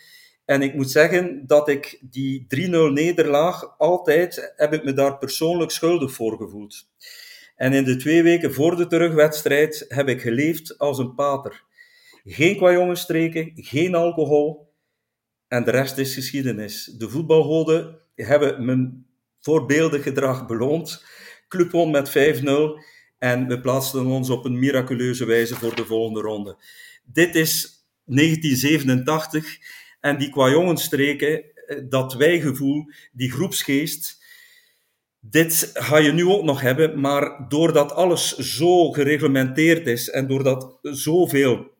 En ik moet zeggen dat ik die 3-0 nederlaag altijd, heb ik me daar persoonlijk schuldig voor gevoeld. En in de twee weken voor de terugwedstrijd heb ik geleefd als een pater. Geen kwajongenstreken, geen alcohol. En de rest is geschiedenis. De voetbalgoden hebben mijn voorbeeldig gedrag beloond. Club won met 5-0 en we plaatsten ons op een miraculeuze wijze voor de volgende ronde. Dit is 1987 en die kwajongenstreken, eh, dat wijgevoel, die groepsgeest, dit ga je nu ook nog hebben, maar doordat alles zo gereglementeerd is en doordat zoveel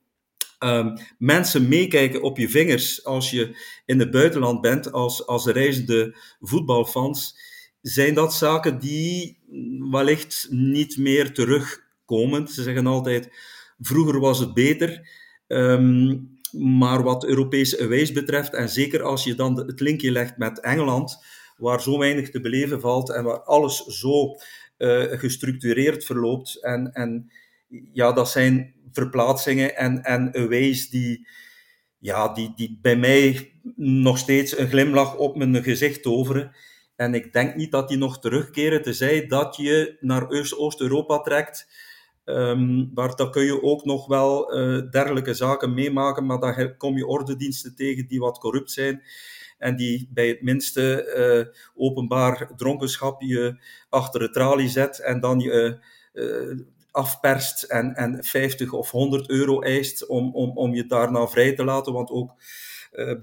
um, mensen meekijken op je vingers als je in het buitenland bent, als, als reizende voetbalfans, zijn dat zaken die wellicht niet meer terugkomen. Ze zeggen altijd, vroeger was het beter. Um, maar wat Europese aways betreft, en zeker als je dan het linkje legt met Engeland, waar zo weinig te beleven valt en waar alles zo uh, gestructureerd verloopt. En, en ja, dat zijn verplaatsingen en, en die, ja, die, die bij mij nog steeds een glimlach op mijn gezicht toveren. En ik denk niet dat die nog terugkeren, tenzij dat je naar Oost-Europa trekt. Um, waar dan kun je ook nog wel uh, dergelijke zaken meemaken, maar dan kom je ordendiensten tegen die wat corrupt zijn en die bij het minste uh, openbaar dronkenschap je achter de tralie zet en dan je uh, afperst en, en 50 of 100 euro eist om, om, om je daarna vrij te laten. Want ook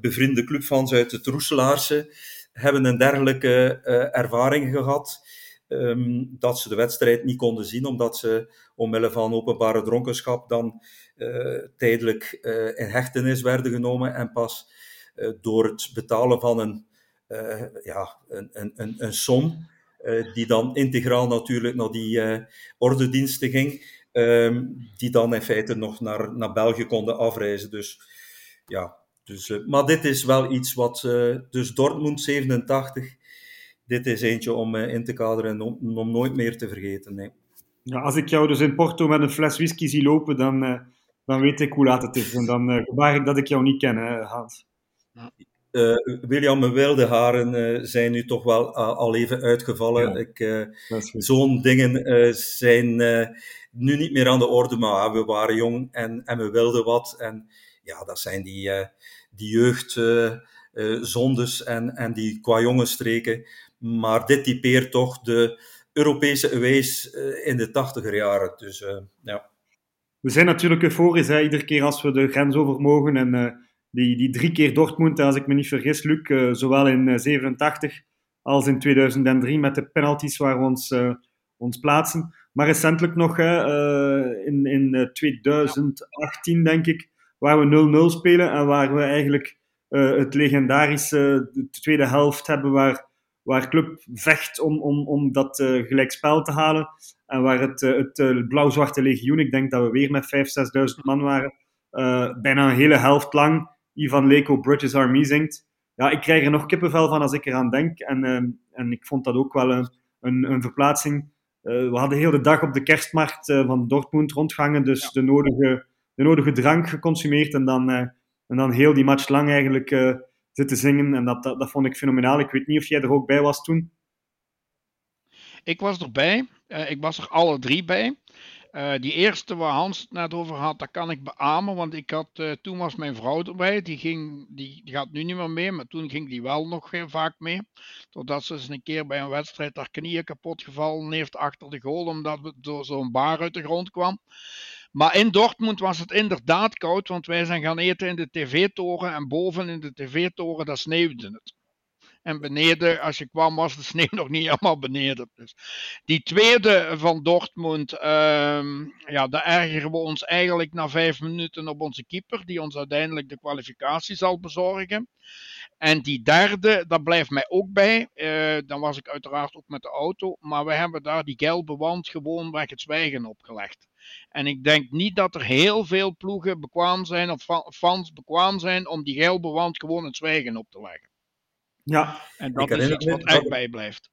bevriende clubfans uit het Roeselaarse hebben een dergelijke ervaring gehad. Um, dat ze de wedstrijd niet konden zien, omdat ze omwille van openbare dronkenschap dan tijdelijk in hechtenis werden genomen en pas eh, door het betalen van een, eh, ja, een, een, een, som, eh, die dan integraal natuurlijk naar die ordendiensten ging, ehm, die dan in feite nog naar, naar België konden afreizen. Dus ja, dus, maar dit is wel iets wat, dus Dortmund 87, dit is eentje om in te kaderen en om, om nooit meer te vergeten. Nee. Ja, als ik jou dus in Porto met een fles whisky zie lopen, dan, dan weet ik hoe laat het is. En dan gebaar ik dat ik jou niet ken, hè, Hans. Uh, William, mijn wilde haren uh, zijn nu toch wel uh, al even uitgevallen. Ja, zo'n dingen zijn nu niet meer aan de orde, maar we waren jong en, en we wilden wat. En ja, dat zijn die, die jeugdzondes en, en die qua jongenstreken. Maar dit typeert toch de Europese aways in de tachtiger jaren. Dus ja. We zijn natuurlijk euforisch, hè, iedere keer als we de grens over mogen en die, die drie keer Dortmund, als ik me niet vergis, Luc, zowel in 87 uh, als in 2003 met de penalties waar we ons, ons plaatsen. Maar recentelijk nog, in, in 2018 denk ik, waar we 0-0 spelen en waar we eigenlijk het legendarische de tweede helft hebben waar, waar club vecht om, om, om dat gelijkspel te halen. En waar het, het blauw-zwarte legioen, ik denk dat we weer met 5.000, 6.000 man waren, bijna een hele helft lang Ivan Leko British Army zingt. Ja, ik krijg er nog kippenvel van als ik eraan denk. En, uh, en ik vond dat ook wel een, een, een verplaatsing. Uh, we hadden heel de dag op de kerstmarkt uh, van Dortmund rondgangen, dus ja. de, nodige, de nodige drank geconsumeerd en dan, en dan heel die match lang eigenlijk zitten zingen. En dat, dat, dat vond ik fenomenaal. Ik weet niet of jij er ook bij was toen. Ik was erbij. ik was er alle drie bij. Uh, die eerste waar Hans het net over had, dat kan ik beamen, want ik had, uh, toen was mijn vrouw erbij, die, ging, die, gaat nu niet meer mee, maar toen ging die wel nog uh, vaak mee. Totdat ze eens een keer bij een wedstrijd haar knieën kapot gevallen heeft achter de goal, omdat het door zo'n bar uit de grond kwam. Maar in Dortmund was het inderdaad koud, want wij zijn gaan eten in de tv-toren en boven in de tv-toren, daar sneeuwde het. En beneden, als je kwam, was de sneeuw nog niet helemaal beneden. Dus die tweede van Dortmund, um, ja, daar ergeren we ons eigenlijk na vijf minuten op onze keeper, die ons uiteindelijk de kwalificatie zal bezorgen. En die derde, dat blijft mij ook bij. Uh, dan was ik uiteraard ook met de auto. Maar we hebben daar die gelbe wand gewoon weg het zwijgen opgelegd. En ik denk niet dat er heel veel ploegen bekwaam zijn, of fans bekwaam zijn, om die gelbe wand gewoon het zwijgen op te leggen. Ja. En dat is iets wat echt bijblijft.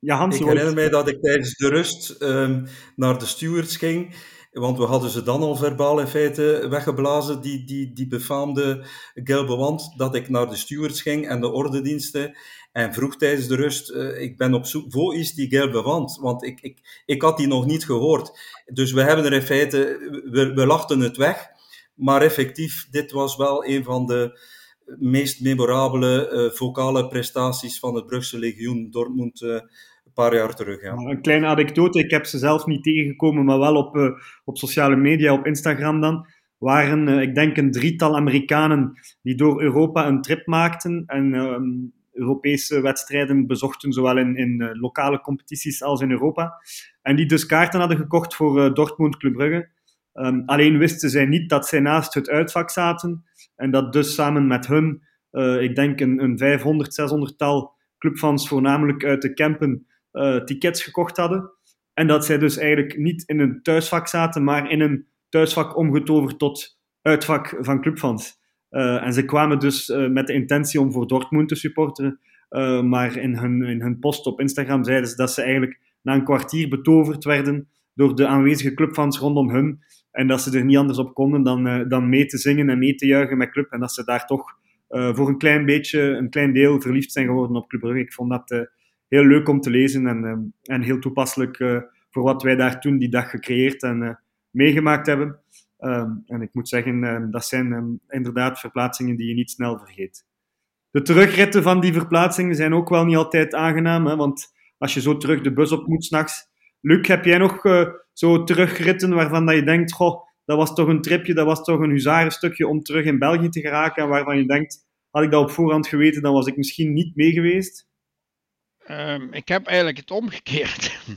Ja, Hans, ik herinner mij dat ik tijdens de rust um, naar de stewards ging Want we hadden ze dan al verbaal in feite weggeblazen, die, die, die befaamde gelbe wand, dat ik naar de stewards ging en de ordediensten en vroeg tijdens de rust, uh, ik ben op zoek, wo is die gelbe wand? Want ik, ik, ik had die nog niet gehoord. Dus we hebben er in feite, we, we lachten het weg, maar effectief, dit was wel een van de meest memorabele uh, vocale prestaties van het Brugse Legioen Dortmund uh, paar jaar terug. Ja. Een kleine anekdote, ik heb ze zelf niet tegengekomen, maar wel op, uh, op sociale media, op Instagram dan, waren, ik denk, een drietal Amerikanen die door Europa een trip maakten en um, Europese wedstrijden bezochten, zowel in, in lokale competities als in Europa. En die dus kaarten hadden gekocht voor Dortmund Club Brugge. Um, alleen wisten zij niet dat zij naast het uitvak zaten en dat dus samen met hun, ik denk een, een 500, 600 tal clubfans, voornamelijk uit de Kempen, uh, tickets gekocht hadden. En dat zij dus eigenlijk niet in een thuisvak zaten, maar in een thuisvak omgetoverd tot uitvak van clubfans. Uh, en ze kwamen dus met de intentie om voor Dortmund te supporteren. maar in hun, in hun post op Instagram zeiden ze dat ze eigenlijk na een kwartier betoverd werden door de aanwezige clubfans rondom hun. En dat ze er niet anders op konden dan, dan mee te zingen en mee te juichen met club. En dat ze daar toch voor een klein beetje, een klein deel verliefd zijn geworden op Club Brugge. Ik vond dat heel leuk om te lezen en, en heel toepasselijk voor wat wij daar toen die dag gecreëerd en meegemaakt hebben. Um, en ik moet zeggen, dat zijn um, inderdaad verplaatsingen die je niet snel vergeet. De terugritten van die verplaatsingen zijn ook wel niet altijd aangenaam, hè, want als je zo terug de bus op moet s'nachts. Luc, heb jij nog zo terugritten waarvan dat je denkt, goh, dat was toch een tripje, dat was toch een huzarenstukje om terug in België te geraken, en waarvan je denkt, had ik dat op voorhand geweten, dan was ik misschien niet mee geweest? Um, ik heb eigenlijk het omgekeerd. Uh,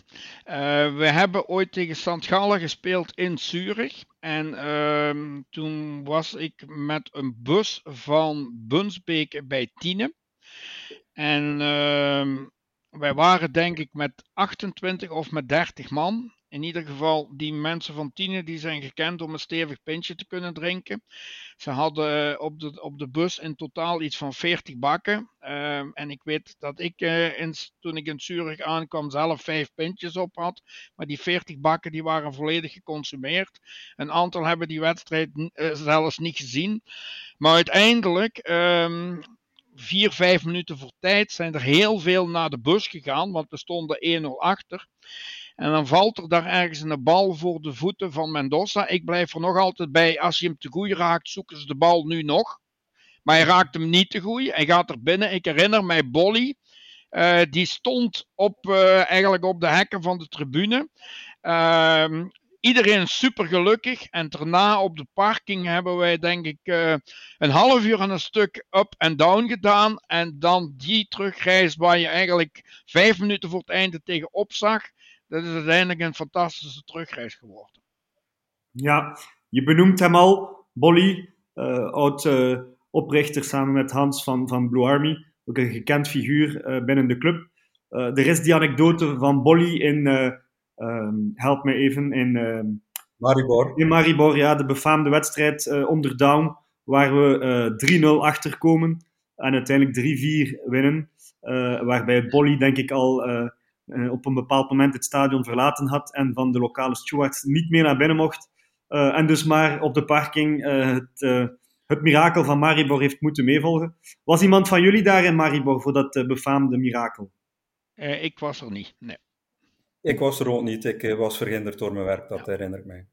we hebben ooit tegen St. Gallen gespeeld in Zurich. En um, toen was ik met een bus van Bunsbeek bij Tiene. En um, wij waren denk ik met 28 of met 30 man in ieder geval, die mensen van Tiene die zijn gekend om een stevig pintje te kunnen drinken. Ze hadden op de, op de bus in totaal iets van 40 bakken. Uh, en ik weet dat ik in, toen ik in Zurich aankwam zelf vijf pintjes op had. Maar die 40 bakken die waren volledig geconsumeerd. Een aantal hebben die wedstrijd uh, zelfs niet gezien. Maar uiteindelijk. Um, vier, vijf minuten voor tijd zijn er heel veel naar de bus gegaan, want we stonden 1-0 achter. En dan valt er daar ergens een bal voor de voeten van Mendoza. Ik blijf er nog altijd bij, als je hem te goed raakt, zoeken ze de bal nu nog. Maar hij raakt hem niet te goed. Hij gaat er binnen. Ik herinner mij Bolly. Uh, die stond op, uh, eigenlijk op de hekken van de tribune. Uh, iedereen super gelukkig. En daarna op de parking hebben wij denk ik uh, een half uur en een stuk up en down gedaan. En dan die terugreis waar je eigenlijk vijf minuten voor het einde tegenop zag dat is uiteindelijk een fantastische terugreis geworden. Ja, je benoemt hem al, Bolly, uh, oud uh, oprichter samen met Hans van, van Blue Army, ook een gekend figuur binnen de club. er is die anekdote van Bolly in, um, help me even, in... Ehm, Maribor. In Maribor, ja, de befaamde wedstrijd onder Down, waar we 3-0 achterkomen en uiteindelijk 3-4 winnen. waarbij Bolly, denk ik, al uh, op een bepaald moment het stadion verlaten had en van de lokale stewards niet meer naar binnen mocht. Uh, en dus maar op de parking uh, het, het mirakel van Maribor heeft moeten meevolgen. Was iemand van jullie daar in Maribor voor dat befaamde mirakel? ik was er niet, nee. Ik was er ook niet. Ik was verhinderd door mijn werk, dat ja. herinner ik mij.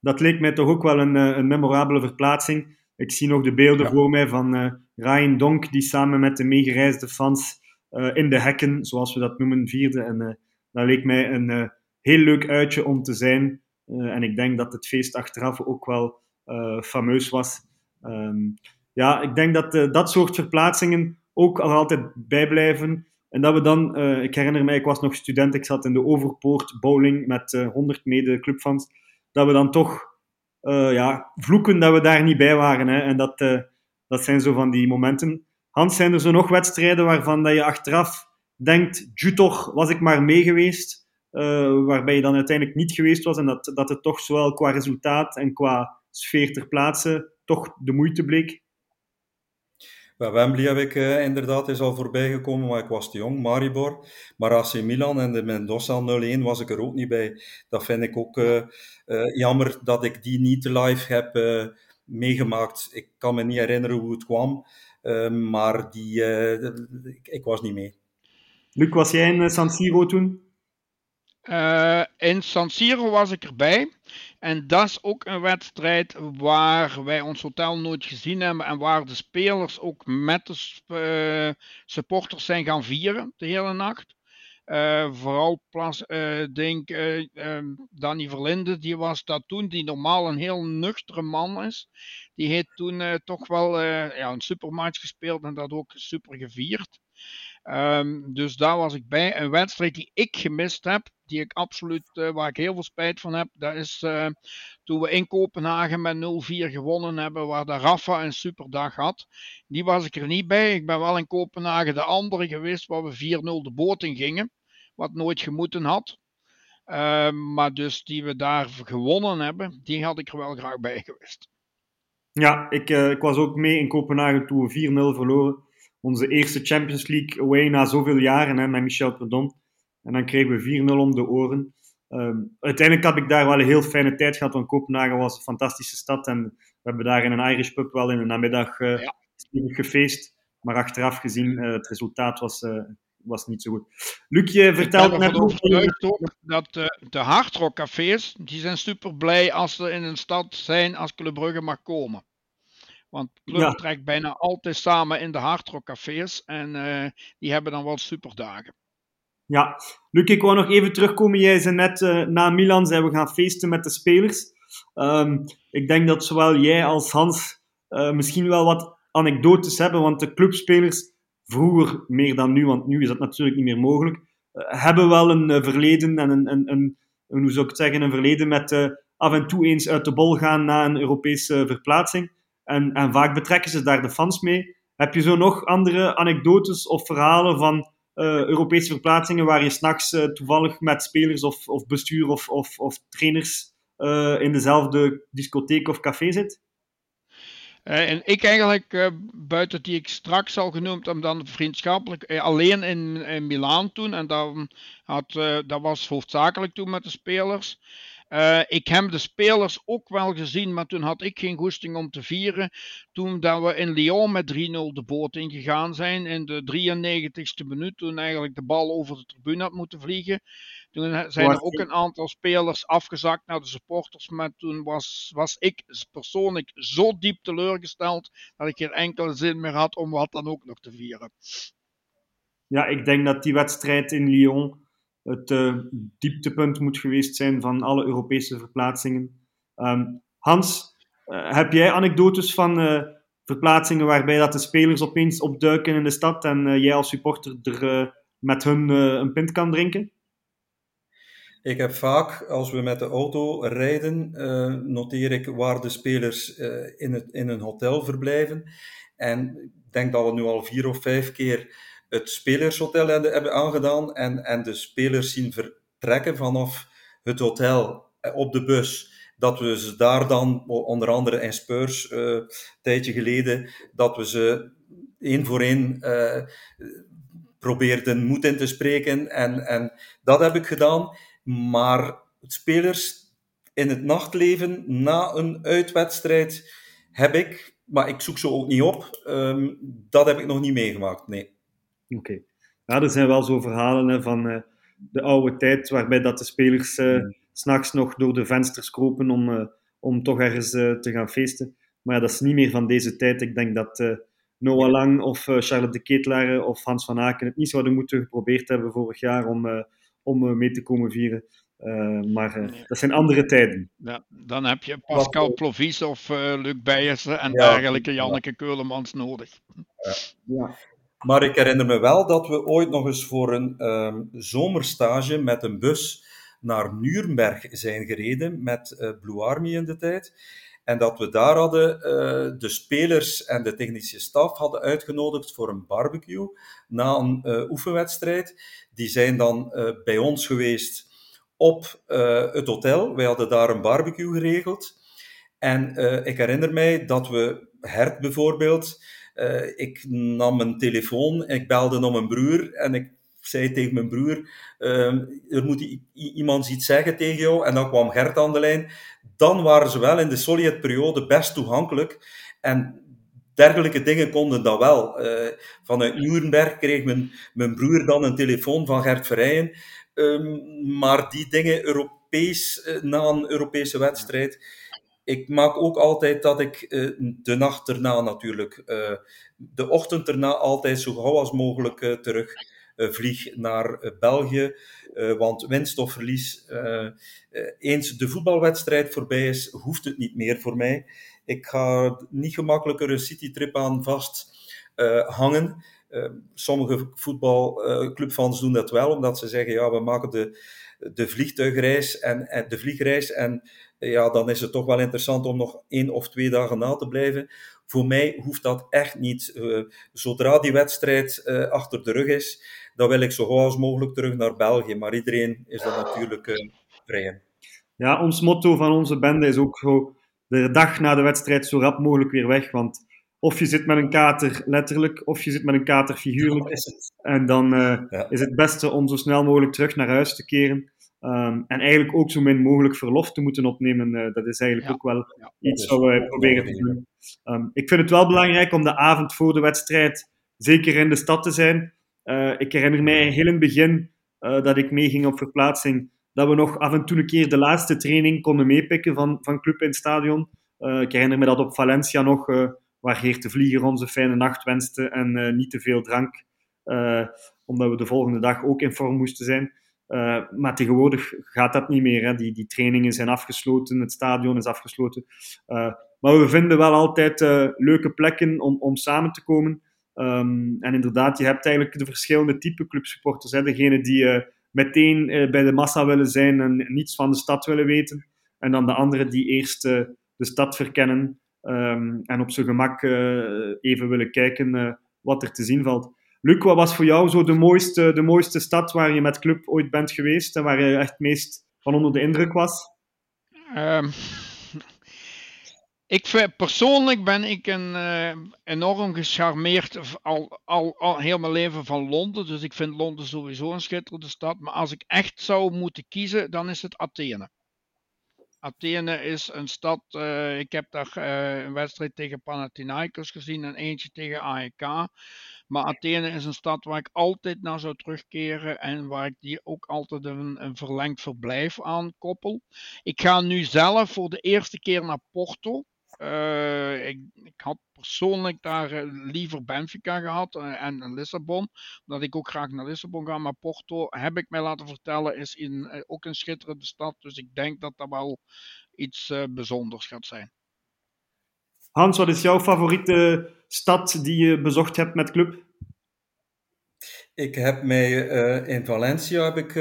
Dat leek mij toch ook wel een, een memorabele verplaatsing. Ik zie nog de beelden ja. voor mij van Ryan Donk, die samen met de meegereisde fans uh, in de hekken, zoals we dat noemen, vierde. En uh, dat leek mij een heel leuk uitje om te zijn. en ik denk dat het feest achteraf ook wel fameus was. Um, ja, ik denk dat dat soort verplaatsingen ook al altijd bijblijven. En dat we dan, ik herinner mij, ik was nog student, ik zat in de Overpoort bowling met 100 mede-clubfans. Dat we dan toch ja, vloeken dat we daar niet bij waren. Hè. En dat, dat zijn zo van die momenten Hans, zijn er zo nog wedstrijden waarvan dat je achteraf denkt, toch was ik maar mee geweest, uh, waarbij je dan uiteindelijk niet geweest was en dat, dat het toch zowel qua resultaat en qua sfeer ter plaatse toch de moeite bleek? Bij Wembley heb ik uh, inderdaad is al voorbij gekomen, maar ik was te jong. Maribor, maar AC Milan en de Mendoza 0-1 was ik er ook niet bij. Dat vind ik ook uh, uh, jammer dat ik die niet live heb meegemaakt. Ik kan me niet herinneren hoe het kwam, maar die, ik, ik, was niet mee. Luc, was jij in San Siro toen? in San Siro was ik erbij. En dat is ook een wedstrijd waar wij ons hotel nooit gezien hebben en waar de spelers ook met de supporters zijn gaan vieren de hele nacht. Uh, vooral plas, uh, denk uh, Danny Verlinde, die was dat toen, die normaal een heel nuchtere man is. Die heeft toen toch wel ja, een supermatch gespeeld en dat ook super gevierd. Um, dus daar was ik bij. Een wedstrijd die ik gemist heb, die ik absoluut, uh, waar ik heel veel spijt van heb, dat is toen we in Kopenhagen met 0-4 gewonnen hebben, waar de Rafa een superdag had. Die was ik er niet bij. Ik ben wel in Kopenhagen de andere geweest, waar we 4-0 de boot in gingen, wat nooit gemoeten had. Uh, maar dus die we daar gewonnen hebben, die had ik er wel graag bij geweest. Ja, ik, uh, ik was ook mee in Kopenhagen toen we 4-0 verloren onze eerste Champions League away na zoveel jaren hè, met Michel Perdon. En dan kregen we 4-0 om de oren. Um, uiteindelijk heb ik daar wel een heel fijne tijd gehad, want Kopenhagen was een fantastische stad. En we hebben daar in een Irish pub wel in de namiddag uh, ja. gefeest. Maar achteraf gezien, uh, het resultaat was, uh, was niet zo goed. Luc, je vertelt net... ook dat de hardrockcafés, die zijn super blij als ze in een stad zijn als Club Brugge mag komen. Want Club ja. trekt bijna altijd samen in de hardrockcafés en uh, die hebben dan wel superdagen. Ja, Luc, ik wou nog even terugkomen. Jij zei net, uh, na Milan zijn we gaan feesten met de spelers. Um, ik denk dat zowel jij als Hans uh, misschien wel wat anekdotes hebben, want de clubspelers, vroeger meer dan nu, want nu is dat natuurlijk niet meer mogelijk, hebben wel een verleden en een, een, een, hoe zou ik het zeggen, een verleden met af en toe eens uit de bol gaan na een Europese verplaatsing. En, en vaak betrekken ze daar de fans mee. Heb je zo nog andere anekdotes of verhalen van Europese verplaatsingen waar je s'nachts uh, toevallig met spelers of, of bestuur of, of, of trainers in dezelfde discotheek of café zit? En ik eigenlijk, buiten die ik straks al genoemd heb, dan vriendschappelijk alleen in, in Milaan toen. En dan had, dat was hoofdzakelijk toen met de spelers. Uh, ik heb de spelers ook wel gezien, maar toen had ik geen goesting om te vieren. Toen dat we in Lyon met 3-0 de boot ingegaan zijn in de 93ste minuut, toen eigenlijk de bal over de tribune had moeten vliegen. Toen zijn er ook een aantal spelers afgezakt naar de supporters, maar toen was, was ik persoonlijk zo diep teleurgesteld dat ik geen enkele zin meer had om wat dan ook nog te vieren. Ja, ik denk dat die wedstrijd in Lyon het uh, dieptepunt moet geweest zijn van alle Europese verplaatsingen. Um, Hans, uh, heb jij anekdotes van uh, verplaatsingen waarbij dat de spelers opeens opduiken in de stad en jij als supporter er met hun een pint kan drinken? Ik heb vaak, als we met de auto rijden, noteer ik waar de spelers in, het, in een hotel verblijven. En ik denk dat we nu al vier of vijf keer het spelershotel hebben aangedaan en, en de spelers zien vertrekken vanaf het hotel eh, op de bus. Dat we ze daar dan, onder andere in Spurs, uh, een tijdje geleden, dat we ze één voor één uh, probeerden moed in te spreken. En, en dat heb ik gedaan. Maar spelers in het nachtleven na een uitwedstrijd heb ik, maar ik zoek ze ook niet op, um, dat heb ik nog niet meegemaakt. Nee. Oké. Ja, er zijn wel zo verhalen hè, van uh, de oude tijd, waarbij dat de spelers uh, mm. s'nachts nog door de vensters kropen om, uh, om toch ergens te gaan feesten. Maar ja, dat is niet meer van deze tijd. Ik denk dat Noah Lang of Charlotte de Ketelaar of Hans van Aken het niet zouden moeten geprobeerd hebben vorig jaar om, om mee te komen vieren. Uh, maar uh, dat zijn andere tijden. Ja, dan heb je Pascal Plovies of uh, Luc Beijers en ja, dergelijke Janneke ja. Keulemans nodig. Ja. Maar ik herinner me wel dat we ooit nog eens voor een um, zomerstage met een bus naar Nuremberg zijn gereden met uh, Blue Army in de tijd. En dat we daar hadden uh, de spelers en de technische staf hadden uitgenodigd voor een barbecue na een uh, oefenwedstrijd. Die zijn dan bij ons geweest op het hotel. Wij hadden daar een barbecue geregeld. En ik herinner mij dat we Hert bijvoorbeeld ik nam een telefoon, ik belde naar mijn broer en ik zei tegen mijn broer, ehm, er moet iemand iets zeggen tegen jou. En dan kwam Gert aan de lijn. Dan waren ze wel in de Sovjet-periode best toegankelijk. En dergelijke dingen konden dat wel. Uh, vanuit Nuremberg kreeg mijn, mijn broer dan een telefoon van Gert Verrijen. Ehm, maar die dingen Europees, eh, na een Europese wedstrijd. Ik maak ook altijd dat ik eh, de nacht erna natuurlijk, de ochtend erna altijd zo gauw als mogelijk terug vlieg naar België. want winst of verlies, eens de voetbalwedstrijd voorbij is, hoeft het niet meer voor mij. Ik ga niet gemakkelijker een citytrip aan vast hangen. Sommige voetbalclubfans doen dat wel, omdat ze zeggen, ja, we maken de, de vliegtuigreis en, en de vliegreis en ja, dan is het toch wel interessant om nog één of twee dagen na te blijven. Voor mij hoeft dat echt niet. Uh, zodra die wedstrijd uh, achter de rug is, dan wil ik zo gauw als mogelijk terug naar België. Maar iedereen is dat natuurlijk uh, vrij. Ja, ons motto van onze bende is ook zo de dag na de wedstrijd zo rap mogelijk weer weg. Want of je zit met een kater letterlijk, of je zit met een kater figuurlijk. En dan uh, ja. is het beste om zo snel mogelijk terug naar huis te keren. Um, en eigenlijk ook zo min mogelijk verlof te moeten opnemen. Uh, dat is eigenlijk ja. ook wel ja. iets wat we proberen te doen. Um, ik vind het wel belangrijk om de avond voor de wedstrijd zeker in de stad te zijn. Uh, ik herinner mij heel in het begin dat ik meeging op verplaatsing dat we nog af en toe een keer de laatste training konden meepikken van, van Club in het stadion. Ik herinner me dat op Valencia nog, waar Geert de Vlieger ons een fijne nacht wenste en niet te veel drank, omdat we de volgende dag ook in vorm moesten zijn. Maar tegenwoordig gaat dat niet meer. Hè. Die, die trainingen zijn afgesloten, het stadion is afgesloten. maar we vinden wel altijd leuke plekken om, om samen te komen. Um, en inderdaad, je hebt eigenlijk de verschillende type clubsupporters. Hè. Degene die meteen bij de massa willen zijn en niets van de stad willen weten. En dan de anderen die eerst de stad verkennen um, en op zijn gemak even willen kijken wat er te zien valt. Luc, wat was voor jou zo de mooiste, de mooiste stad waar je met club ooit bent geweest en waar je echt meest van onder de indruk was? Um, ik persoonlijk ben ik een, uh, enorm gecharmeerd al, al, al heel mijn leven van Londen. Dus ik vind Londen sowieso een schitterende stad. Maar als ik echt zou moeten kiezen, dan is het Athene. Athene is een stad. Uh, ik heb daar uh, een wedstrijd tegen Panathinaikos gezien en eentje tegen AEK. Maar Athene is een stad waar ik altijd naar zou terugkeren en waar ik die ook altijd een, een verlengd verblijf aan koppel. Ik ga nu zelf voor de eerste keer naar Porto. Uh, ik, ik, had persoonlijk daar uh, liever Benfica gehad uh, en Lissabon. Omdat ik ook graag naar Lissabon ga. Maar Porto, heb ik mij laten vertellen, is in, ook een schitterende stad. Dus ik denk dat dat wel iets bijzonders gaat zijn. Hans, wat is jouw favoriete stad die je bezocht hebt met club? Ik heb mij in Valencia heb ik,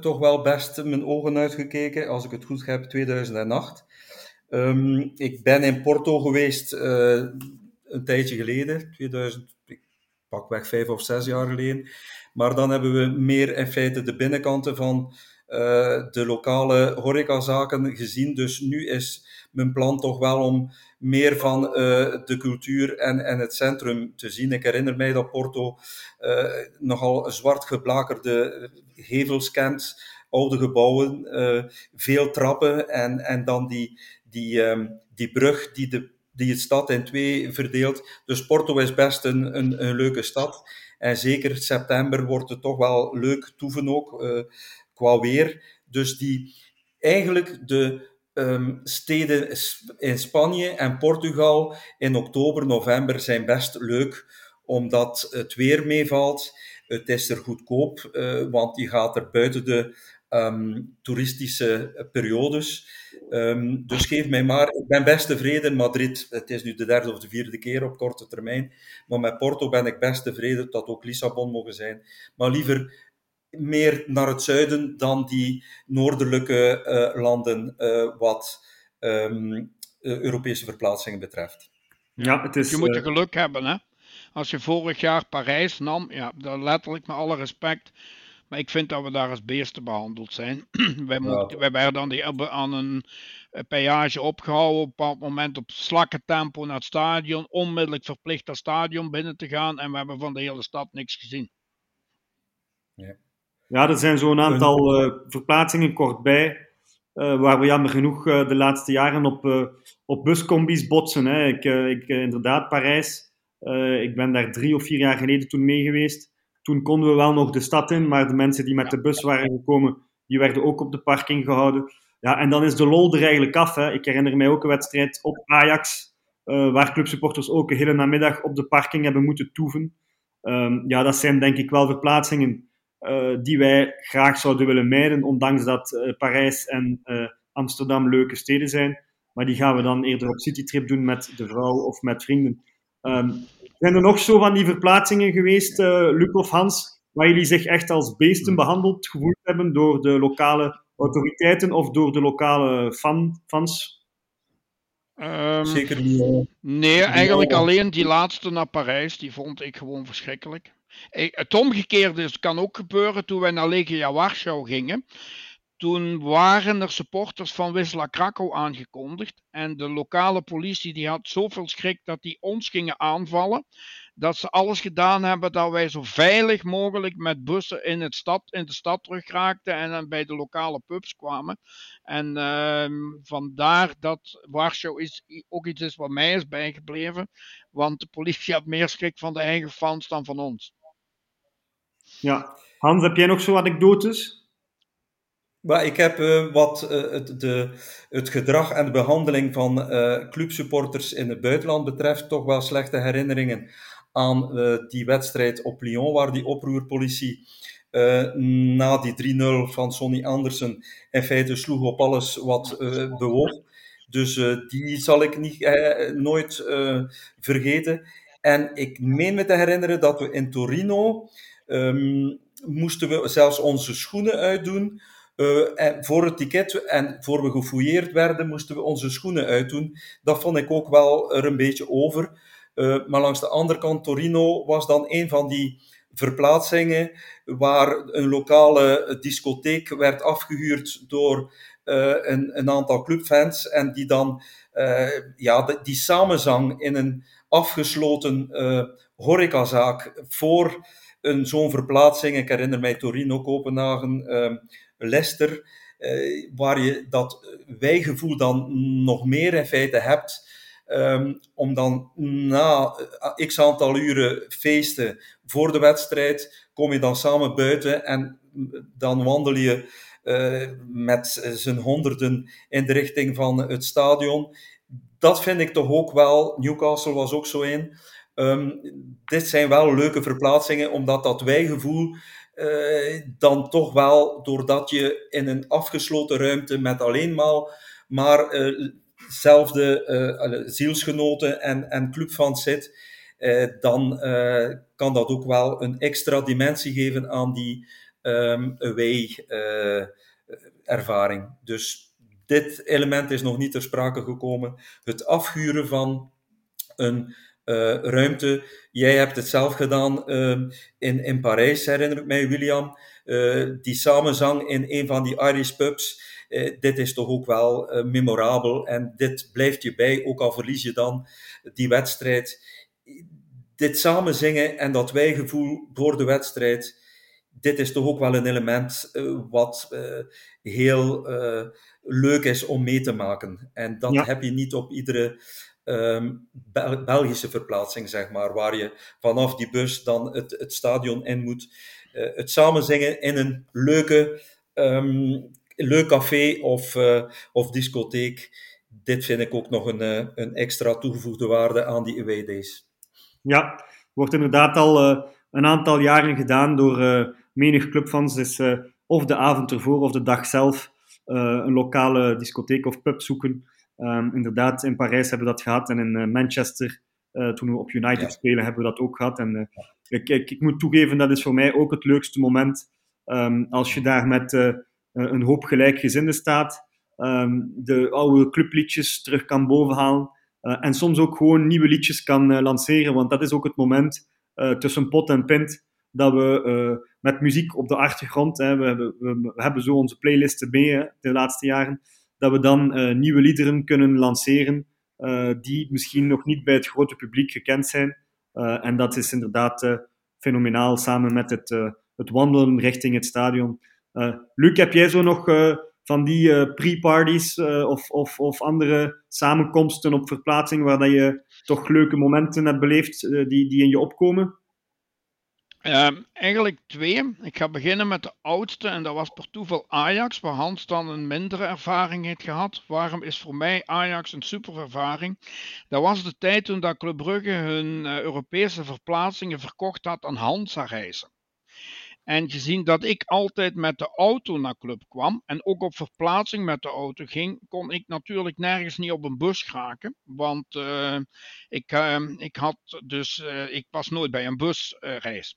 toch wel best mijn ogen uitgekeken. Als ik het goed heb, 2008. Um, ik ben in Porto geweest uh, een tijdje geleden, 2000, pakweg vijf of zes jaar geleden. Maar dan hebben we meer in feite de binnenkanten van de lokale horecazaken gezien. Dus nu is mijn plan toch wel om meer van uh, de cultuur en, en het centrum te zien. Ik herinner mij dat Porto uh, nogal zwart geblakerde gevels kent, oude gebouwen, veel trappen en, en dan die, die, um, die brug die, de, die het stad in twee verdeelt. Dus Porto is best een, een, leuke stad. En zeker september wordt het toch wel leuk toeven ook, qua weer. Dus die, eigenlijk de um, steden in Spanje en Portugal in oktober, november zijn best leuk, omdat het weer meevalt. Het is er goedkoop, uh, want je gaat er buiten de um, toeristische periodes. Um, dus geef mij maar, ik ben best tevreden. Madrid, het is nu de derde of de vierde keer op korte termijn. Maar met Porto ben ik best tevreden dat ook Lissabon mogen zijn. Maar liever meer naar het zuiden dan die noordelijke uh, landen, uh, wat um, Europese verplaatsingen betreft. Ja, het is, je moet er geluk hebben, hè? Als je vorig jaar Parijs nam, ja, dan letterlijk met alle respect Maar ik vind dat we daar als beesten behandeld zijn. wij, mochten, wij werden aan, die, aan een peage opgehouden op een bepaald moment op slakkentempo naar het stadion. Onmiddellijk verplicht dat stadion binnen te gaan. En we hebben van de hele stad niks gezien. Ja, ja er zijn zo'n aantal uh, verplaatsingen kort bij. Uh, waar we jammer genoeg uh, de laatste jaren op, op buscombi's botsen. Hè. Ik, ik inderdaad, Parijs. ik ben daar drie of vier jaar geleden toen mee geweest. Toen konden we wel nog de stad in, maar de mensen die met de bus waren gekomen, die werden ook op de parking gehouden. Ja, en dan is de lol er eigenlijk af. Hè. Ik herinner mij ook een wedstrijd op Ajax, waar clubsupporters ook een hele namiddag op de parking hebben moeten toeven. Um, ja, dat zijn denk ik wel verplaatsingen die wij graag zouden willen mijden, ondanks dat uh, Parijs en uh, Amsterdam leuke steden zijn. Maar die gaan we dan eerder op citytrip doen met de vrouw of met vrienden. Um, zijn er nog zo van die verplaatsingen geweest, Luc of Hans, waar jullie zich echt als beesten behandeld gevoeld hebben door de lokale autoriteiten of door de lokale fan, fans? Um, Zeker niet. nee, eigenlijk alleen die laatste naar Parijs, die vond ik gewoon verschrikkelijk. Het omgekeerde kan ook gebeuren toen wij naar Legia Warschau gingen. Toen waren er supporters van Wisla Krakau aangekondigd. En de lokale politie die had zoveel schrik dat die ons gingen aanvallen. Dat ze alles gedaan hebben dat wij zo veilig mogelijk met bussen in, het stad, in de stad terugraakten en dan bij de lokale pubs kwamen. En uh, vandaar dat Warschau is, ook iets is wat mij is bijgebleven. Want de politie had meer schrik van de eigen fans dan van ons. Ja. Hans, heb jij nog zo anekdotes? Ik heb uh, wat uh, het, de, het gedrag en de behandeling van uh, clubsupporters in het buitenland betreft, toch wel slechte herinneringen aan die wedstrijd op Lyon, waar die oproerpolitie na die 3-0 van Sonny Andersen in feite sloeg op alles wat bewoog. Dus die zal ik niet, nooit vergeten. En ik meen me te herinneren dat we in Torino um, moesten we zelfs onze schoenen uitdoen. Uh, en voor het ticket en voor we gefouilleerd werden, moesten we onze schoenen uitdoen. Dat vond ik ook wel er een beetje over. Uh, maar langs de andere kant, Torino was dan een van die verplaatsingen waar een lokale discotheek werd afgehuurd door uh, een, een, aantal clubfans en die dan ja, die samenzang in een afgesloten horecazaak voor een zo'n verplaatsing. Ik herinner mij Torino, Kopenhagen, uh, Leicester, uh, waar je dat wijgevoel dan nog meer in feite hebt. Um, om dan na eh, x aantal uren feesten voor de wedstrijd, kom je dan samen buiten en dan wandel je uh, met z'n honderden in de richting van het stadion. Dat vind ik toch ook wel. Newcastle was ook zo een. Um, dit zijn wel leuke verplaatsingen, omdat dat wijgevoel uh, dan toch wel, doordat je in een afgesloten ruimte met alleen maar, uh, zelfde uh, zielsgenoten en, en clubfans zit, dan kan dat ook wel een extra dimensie geven aan die um, away ervaring. Dus dit element is nog niet ter sprake gekomen. Het afhuren van een ruimte. Jij hebt het zelf gedaan uh, in, in Parijs, herinner ik mij, William. Uh, die samenzang in een van die Irish pubs. dit is toch ook wel memorabel en dit blijft je bij, ook al verlies je dan die wedstrijd. Dit samen zingen en dat wijgevoel voor de wedstrijd, dit is toch ook wel een element wat heel leuk is om mee te maken. En dat ja. heb je niet op iedere um, Bel Belgische verplaatsing, zeg maar, waar je vanaf die bus dan het, het stadion in moet. Uh, het samen zingen in een leuke, um, leuk café of, uh, of discotheek. Dit vind ik ook nog een, uh, een extra toegevoegde waarde aan die away days. Ja, wordt inderdaad al een aantal jaren gedaan door menig clubfans. Dus of de avond ervoor of de dag zelf een lokale discotheek of pub zoeken Um, inderdaad, in Parijs hebben we dat gehad en in uh, Manchester, uh, toen we op United ja. spelen, hebben we dat ook gehad. En uh, ik, ik, ik, moet toegeven, dat is voor mij ook het leukste moment. Um, als je daar met een hoop gelijkgezinden staat, um, de oude clubliedjes terug kan bovenhalen en soms ook gewoon nieuwe liedjes kan lanceren, want dat is ook het moment tussen pot en pint dat we met muziek op de achtergrond, hè, we, hebben, we, hebben zo onze playlisten mee de laatste jaren, dat we dan nieuwe liederen kunnen lanceren die misschien nog niet bij het grote publiek gekend zijn. en dat is inderdaad fenomenaal samen met het, het wandelen richting het stadion. Luc, heb jij zo nog van die pre-parties of, of, of andere samenkomsten op verplaatsing waar dat je toch leuke momenten hebt beleefd die, die in je opkomen? Ehm, eigenlijk twee. Ik ga beginnen met de oudste en dat was per toeval Ajax, waar Hans dan een mindere ervaring heeft gehad. Waarom is voor mij Ajax een super ervaring? Dat was de tijd toen dat Club Brugge hun Europese verplaatsingen verkocht had aan Hansa-reizen. En gezien dat ik altijd met de auto naar club kwam en ook op verplaatsing met de auto ging, kon ik natuurlijk nergens niet op een bus geraken. Want uh, ik, uh, ik, had dus, uh, ik was nooit bij een busreis.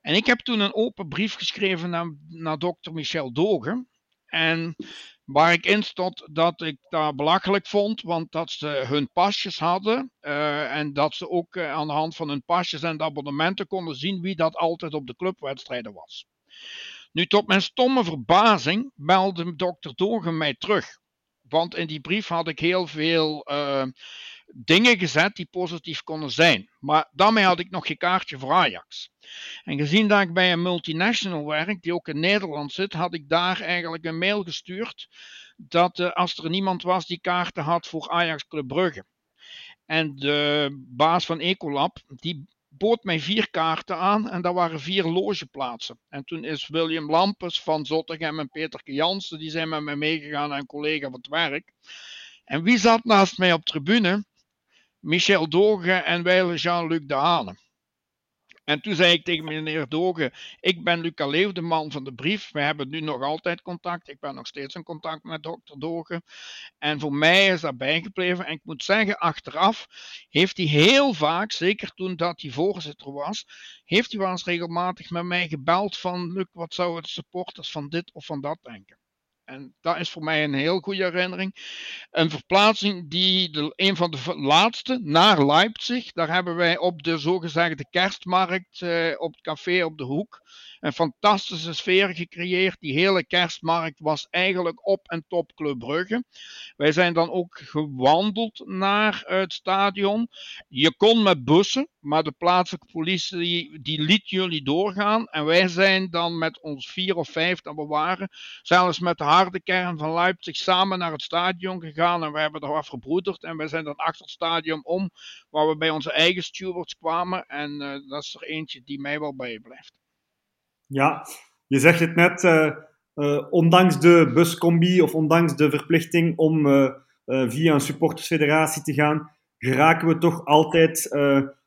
en ik heb toen een open brief geschreven naar, naar dokter Michel Dogen. En Waar ik in stond dat ik dat belachelijk vond, want dat ze hun pasjes hadden uh, en dat ze ook uh, aan de hand van hun pasjes en abonnementen konden zien wie dat altijd op de clubwedstrijden was. Nu, tot mijn stomme verbazing belde dokter Dogen mij terug. Want in die brief had ik heel veel uh, dingen gezet die positief konden zijn. Maar daarmee had ik nog geen kaartje voor Ajax. En gezien dat ik bij een multinational werk, die ook in Nederland zit, had ik daar eigenlijk een mail gestuurd dat uh, als er niemand was die kaarten had voor Ajax Club Brugge. En de baas van Ecolab, die bood mij vier kaarten aan en dat waren vier logeplaatsen. En toen is William Lampes van Zottegem en Peter Jansen, die zijn met mij meegegaan en collega van het werk. En wie zat naast mij op tribune? Michel Dogen en wijle Jean-Luc de Hane. En toen zei ik tegen meneer Dogen, ik ben Luc Leeuw, de man van de brief. We hebben nu nog altijd contact. Ik ben nog steeds in contact met dokter Dogen. En voor mij is dat bijgebleven. En ik moet zeggen, achteraf heeft hij heel vaak, zeker toen dat hij voorzitter was, heeft hij wel eens regelmatig met mij gebeld van, Luc, wat zouden de supporters van dit of van dat denken? En dat is voor mij een heel goede herinnering. Een verplaatsing die een van de laatste naar Leipzig. Daar hebben wij op de zogezegde kerstmarkt eh, op het café op de hoek een fantastische sfeer gecreëerd. Die hele kerstmarkt was eigenlijk op en top Club Brugge. Wij zijn dan ook gewandeld naar het stadion. Je kon met bussen, maar de plaatselijke politie die, liet jullie doorgaan. En wij zijn dan met ons vier of vijf, dat we waren, zelfs met de harde kern van Leipzig samen naar het stadion gegaan. En we hebben er afgebroederd. En wij zijn dan achter het stadion om, waar we bij onze eigen stewards kwamen. En uh, dat is er eentje die mij wel bijblijft. Ja, je zegt het net, uh, uh, ondanks de buscombi of ondanks de verplichting om via een supportersfederatie te gaan, geraken we toch altijd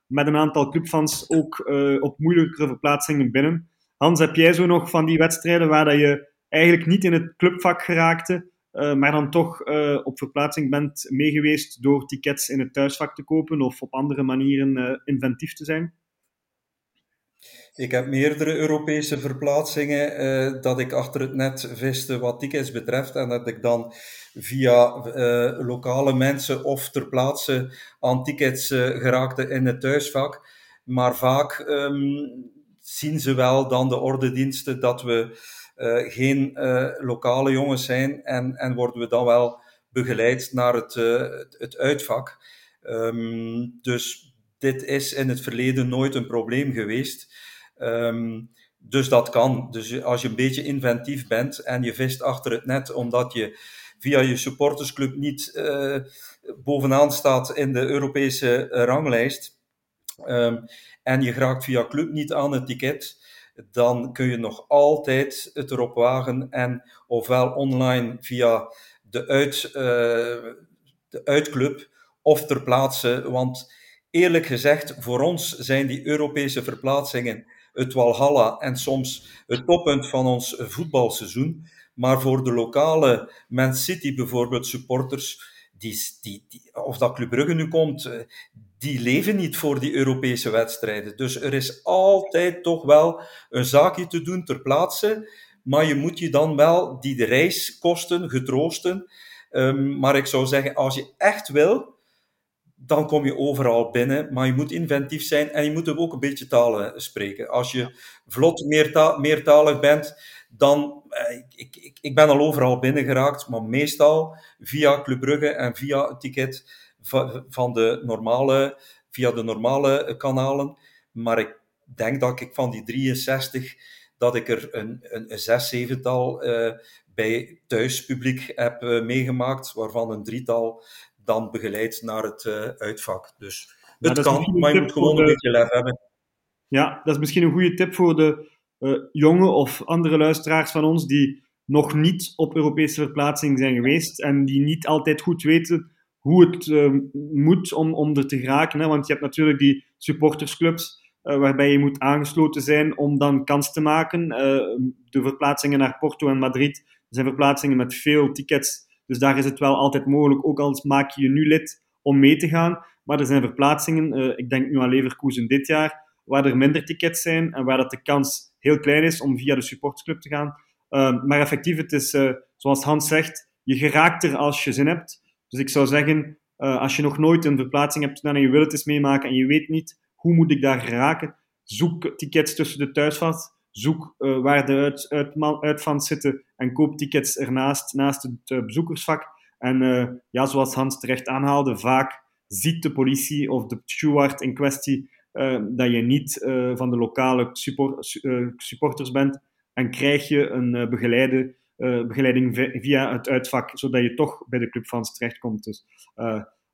met een aantal clubfans ook op moeilijkere verplaatsingen binnen. Hans, heb jij zo nog van die wedstrijden waar dat je eigenlijk niet in het clubvak geraakte, maar dan toch op verplaatsing bent meegeweest door tickets in het thuisvak te kopen of op andere manieren inventief te zijn? Ik heb meerdere Europese verplaatsingen uh, dat ik achter het net viste wat tickets betreft en dat ik dan via uh, lokale mensen of ter plaatse aan tickets uh, geraakte in het thuisvak. Maar vaak um, zien ze wel dan de ordendiensten dat we geen lokale jongens zijn en, en worden we dan wel begeleid naar het, het, uitvak. Um, dus dit is in het verleden nooit een probleem geweest. Um, dus dat kan. Dus als je een beetje inventief bent en je vist achter het net omdat je via je supportersclub niet uh, bovenaan staat in de Europese ranglijst um, en je geraakt via club niet aan het ticket, dan kun je nog altijd het erop wagen en ofwel online via de, uit, uh, de uitclub of ter plaatse. Want eerlijk gezegd, voor ons zijn die Europese verplaatsingen het Walhalla en soms het toppunt van ons voetbalseizoen. Maar voor de lokale Man City bijvoorbeeld supporters, die, die, die, of dat Club Brugge nu komt, eh, die leven niet voor die Europese wedstrijden. Dus er is altijd toch wel een zaakje te doen ter plaatse, maar je moet je dan wel die de reiskosten getroosten. Um, maar ik zou zeggen, als je echt wil, dan kom je overal binnen. Maar je moet inventief zijn en je moet ook een beetje talen spreken. Als je vlot meertalig bent, dan... Eh, ik, ik, ik ben al overal binnen geraakt, maar meestal via Club Brugge en via het ticket van de normale, via de normale kanalen. Maar ik denk dat ik van die 63, dat ik er een, een, een zes, zevental uh, bij thuispubliek heb uh, meegemaakt, waarvan een drietal dan begeleid naar het uh, uitvak. Dus het kan, maar je moet gewoon een beetje lef hebben. Ja, dat is misschien een goede tip voor de jonge of andere luisteraars van ons die nog niet op Europese verplaatsing zijn geweest en die niet altijd goed weten hoe het uh, moet om, om er te geraken. Hè? Want je hebt natuurlijk die supportersclubs uh, waarbij je moet aangesloten zijn om dan kans te maken. Uh, de verplaatsingen naar Porto en Madrid zijn verplaatsingen met veel tickets. Dus daar is het wel altijd mogelijk, ook al maak je je nu lid, om mee te gaan. Maar er zijn verplaatsingen, ik denk nu aan Leverkusen dit jaar, waar er minder tickets zijn en waar dat de kans heel klein is om via de supportersclub te gaan. maar effectief, het is zoals Hans zegt, je geraakt er als je zin hebt. Dus ik zou zeggen, uh, als je nog nooit een verplaatsing hebt gedaan en je wilt het eens meemaken en je weet niet hoe moet ik daar geraken, zoek tickets tussen de thuisfans, zoek uh, waar de uit, uit, uitfans zitten en koop tickets ernaast, naast het uh, bezoekersvak. En ja, zoals Hans terecht aanhaalde, vaak ziet de politie of de steward in kwestie dat je niet van de lokale support, supporters bent en krijg je een begeleide begeleiding via het uitvak, zodat je toch bij de clubfans terechtkomt. Dus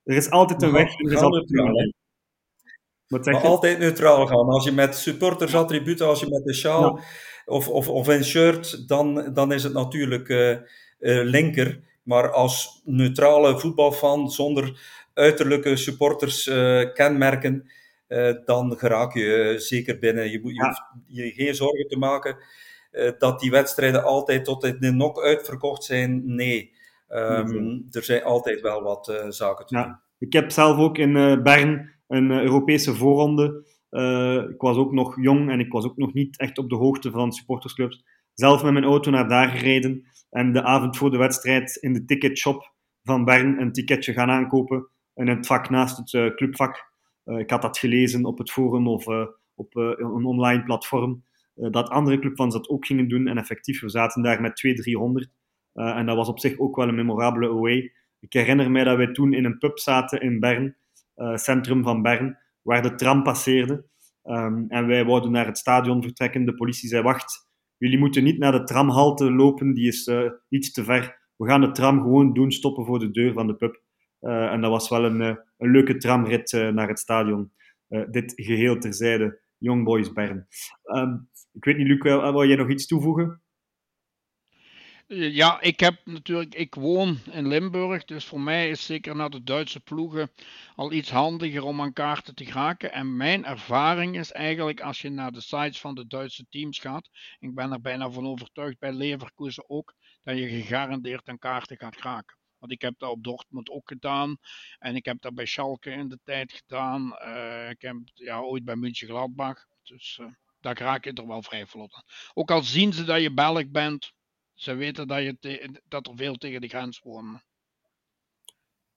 er is altijd een weg. Er is altijd neutraal, maar altijd neutraal gaan. Als je met supportersattributen, als je met de sjaal of, of, of een shirt, dan, dan is het natuurlijk uh, linker. Maar als neutrale voetbalfan zonder uiterlijke supporters kenmerken, dan geraak je zeker binnen. Je, moet, je hoeft je geen zorgen te maken eh, dat die wedstrijden altijd tot in de knock-out verkocht zijn, nee. Um, er zijn altijd wel wat uh, zaken te ja. doen. Ik heb zelf ook in uh, Bern een Europese voorronde. ik was ook nog jong en ik was ook nog niet echt op de hoogte van supportersclubs. Zelf met mijn auto naar daar gereden en de avond voor de wedstrijd in de ticketshop van Bern een ticketje gaan aankopen in het vak naast het clubvak. ik had dat gelezen op het forum of op een online platform. Eh, dat andere clubfans dat ook gingen doen. En effectief, we zaten daar met 200, 300. Uh, en dat was op zich ook wel een memorabele away. Ik herinner mij dat wij toen in een pub zaten in Bern, centrum van Bern, waar de tram passeerde. Um, en wij wouden naar het stadion vertrekken. De politie zei: Wacht, jullie moeten niet naar de tramhalte lopen, die is uh, iets te ver. We gaan de tram gewoon doen, stoppen voor de deur van de pub. Uh, en dat was wel een, een leuke tramrit naar het stadion. dit geheel terzijde, Young Boys Bern. Um, ik weet niet, Luc, wil jij nog iets toevoegen? Ja, ik heb natuurlijk, ik woon in Limburg, dus voor mij is zeker naar de Duitse ploegen al iets handiger om aan kaarten te geraken. En mijn ervaring is eigenlijk als je naar de sites van de Duitse teams gaat, ik ben er bijna van overtuigd bij Leverkusen ook, dat je gegarandeerd aan kaarten gaat geraken. Want ik heb dat op Dortmund ook gedaan. En ik heb dat bij Schalke in de tijd gedaan. Uh, ik heb ja, ooit bij München Gladbach. Dus uh, daar raak je er wel vrij vlot aan. Ook al zien ze dat je Belg bent, ze weten dat, je dat er veel tegen de grens wonen.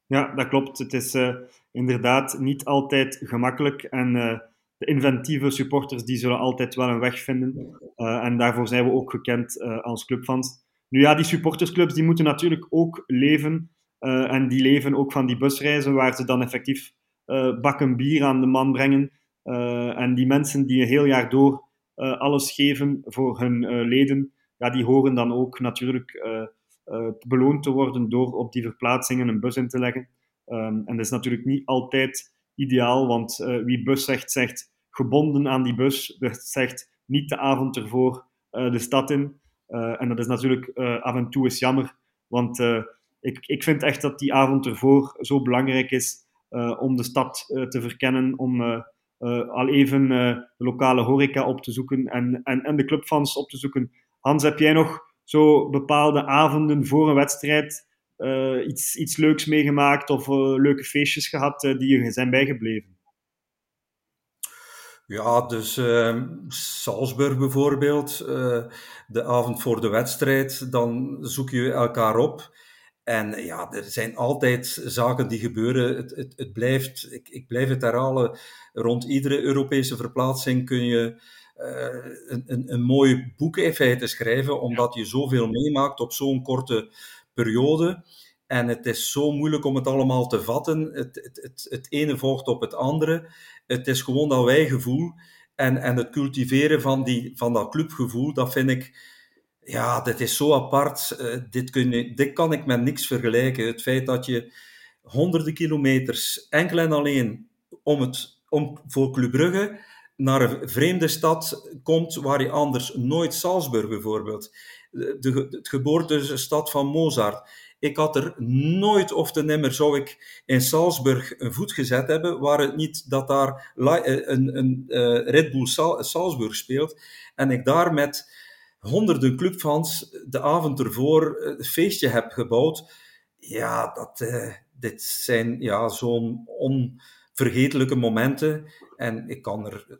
Ja, dat klopt. Het is uh, inderdaad niet altijd gemakkelijk. En uh, de inventieve supporters die zullen altijd wel een weg vinden. Uh, en daarvoor zijn we ook gekend als clubfans. Nu ja, die supportersclubs die moeten natuurlijk ook leven. en die leven ook van die busreizen waar ze dan effectief bakken bier aan de man brengen. En die mensen die een heel jaar door alles geven voor hun leden, ja, die horen dan ook natuurlijk beloond te worden door op die verplaatsingen een bus in te leggen. Um, en dat is natuurlijk niet altijd ideaal, want wie bus zegt, zegt gebonden aan die bus, zegt niet de avond ervoor de stad in. en dat is natuurlijk af en toe is jammer, want ik, ik vind echt dat die avond ervoor zo belangrijk is om de stad te verkennen, om al even de lokale horeca op te zoeken en, en, en de clubfans op te zoeken. Hans, heb jij nog zo bepaalde avonden voor een wedstrijd uh, iets, iets leuks meegemaakt of leuke feestjes gehad die je zijn bijgebleven? Ja, dus uh, Salzburg bijvoorbeeld, de avond voor de wedstrijd, dan zoek je elkaar op En ja, er zijn altijd zaken die gebeuren. Het, het, het blijft, ik, ik blijf het herhalen, rond iedere Europese verplaatsing kun je een, een, een mooi boek in feite schrijven, omdat je zoveel meemaakt op zo'n korte periode. En het is zo moeilijk om het allemaal te vatten. Het, het, het, het ene volgt op het andere. Het is gewoon dat wijgevoel. En, en het cultiveren van, die, van dat clubgevoel, dat vind ik ja, dit is zo apart. Uh, dit, kun je, dit kan ik met niks vergelijken. Het feit dat je honderden kilometers enkel en alleen om het, om, voor Club Brugge naar een vreemde stad komt waar je anders nooit Salzburg bijvoorbeeld, de, het geboortestad van Mozart. Ik had er nooit of te nimmer zou ik in Salzburg een voet gezet hebben, waar het niet dat daar een, een, een uh, Red Bull Sal Salzburg speelt en ik daar met honderden clubfans de avond ervoor een feestje heb gebouwd. Ja, dat, dit zijn ja, zo'n onvergetelijke momenten. En ik kan er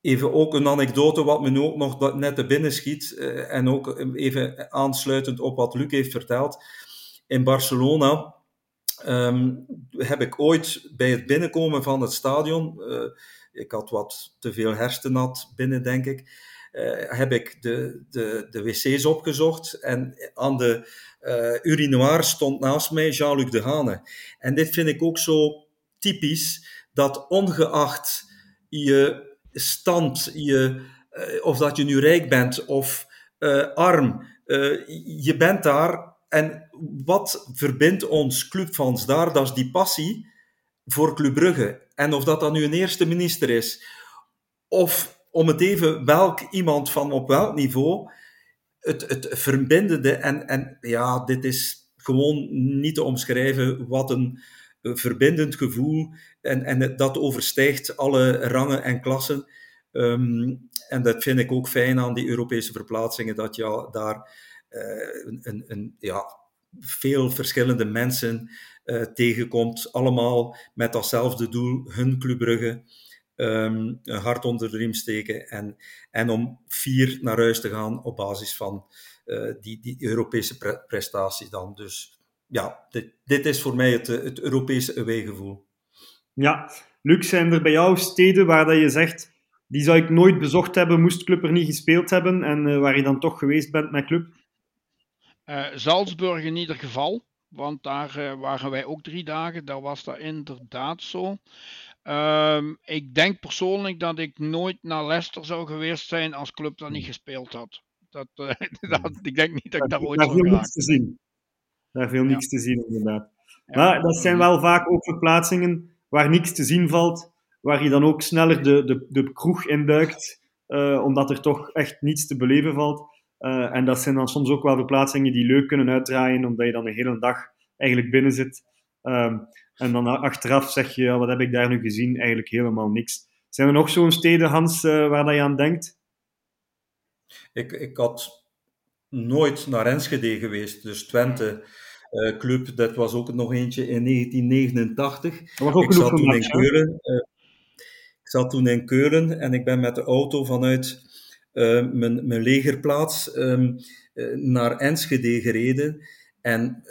even ook een anekdote wat me ook nog net te binnen schiet. Uh, en ook even aansluitend op wat Luc heeft verteld. In Barcelona um, heb ik ooit bij het binnenkomen van het stadion... Uh, ik had wat te veel hersenat binnen, denk ik uh, heb ik de, de, de wc's opgezocht en aan de uh, urinoir stond naast mij Jean-Luc Dehane. En dit vind ik ook zo typisch, dat ongeacht je stand, je, uh, of dat je nu rijk bent of arm, je bent daar en wat verbindt ons clubfans daar? Dat is die passie voor Club Brugge. En of dat dan nu een eerste minister is, of om het even welk iemand van op welk niveau, het, het verbindende en, en ja, dit is gewoon niet te omschrijven wat een verbindend gevoel en, en dat overstijgt alle rangen en klassen. Um, en dat vind ik ook fijn aan die Europese verplaatsingen, dat je daar uh, een, een, ja, veel verschillende mensen uh, tegenkomt, allemaal met datzelfde doel, hun Club Brugge um, een hart onder de riem steken en, en om vier naar huis te gaan op basis van uh, die, die Europese pre prestatie dan. Dus ja, dit, dit is voor mij het, het Europese weegevoel. Ja, Luc, zijn er bij jou steden waar dat je zegt, die zou ik nooit bezocht hebben, moest Club er niet gespeeld hebben en uh, waar je dan toch geweest bent met Club? Uh, Salzburg in ieder geval, want daar uh, waren wij ook drie dagen, daar was dat inderdaad zo. Um, ik denk persoonlijk dat ik nooit naar Leicester zou geweest zijn als club dat niet gespeeld had. Dat, dat, ik denk niet dat ik daar ooit zou viel niks te zien. Daar viel niks te zien, inderdaad. Ja. Maar dat zijn wel vaak ook verplaatsingen waar niks te zien valt, waar je dan ook sneller de, de, de kroeg induikt, uh, omdat er toch echt niets te beleven valt. Uh, en dat zijn dan soms ook wel verplaatsingen die leuk kunnen uitdraaien, omdat je dan een hele dag eigenlijk binnen zit. Um, en dan achteraf zeg je, wat heb ik daar nu gezien? Eigenlijk helemaal niks. Zijn er nog zo'n steden, Hans, uh, waar dat je aan denkt? Ik, ik had nooit naar Enschede geweest, dus Twente uh, Club, dat was ook nog eentje in 1989. Dat was ook ik zat toen in Keulen. Uh, ik zat toen in Keulen en ik ben met de auto vanuit mijn, mijn legerplaats um, naar Enschede gereden. En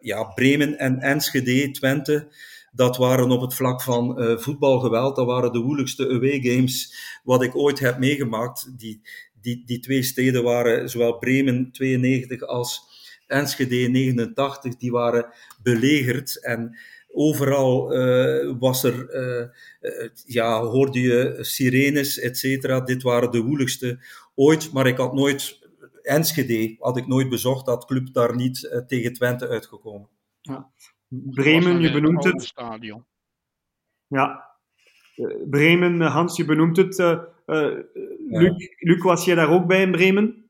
ja, Bremen en Enschede, Twente, dat waren op het vlak van uh, voetbalgeweld, dat waren de woeligste away games wat ik ooit heb meegemaakt. Die, die, die twee steden waren, zowel Bremen 92 als Enschede 89, die waren belegerd en overal uh, was er, uh, ja, hoorde je sirenes, et cetera. Dit waren de woeligste ooit, maar ik had nooit Enschede had ik nooit bezocht, dat club daar niet uh, tegen Twente uitgekomen. Ja. Bremen, je benoemt het. Stadion. Ja, Bremen, eh, Hans, je benoemt het. Uh, ja. Luc, Luc, was jij daar ook bij in Bremen?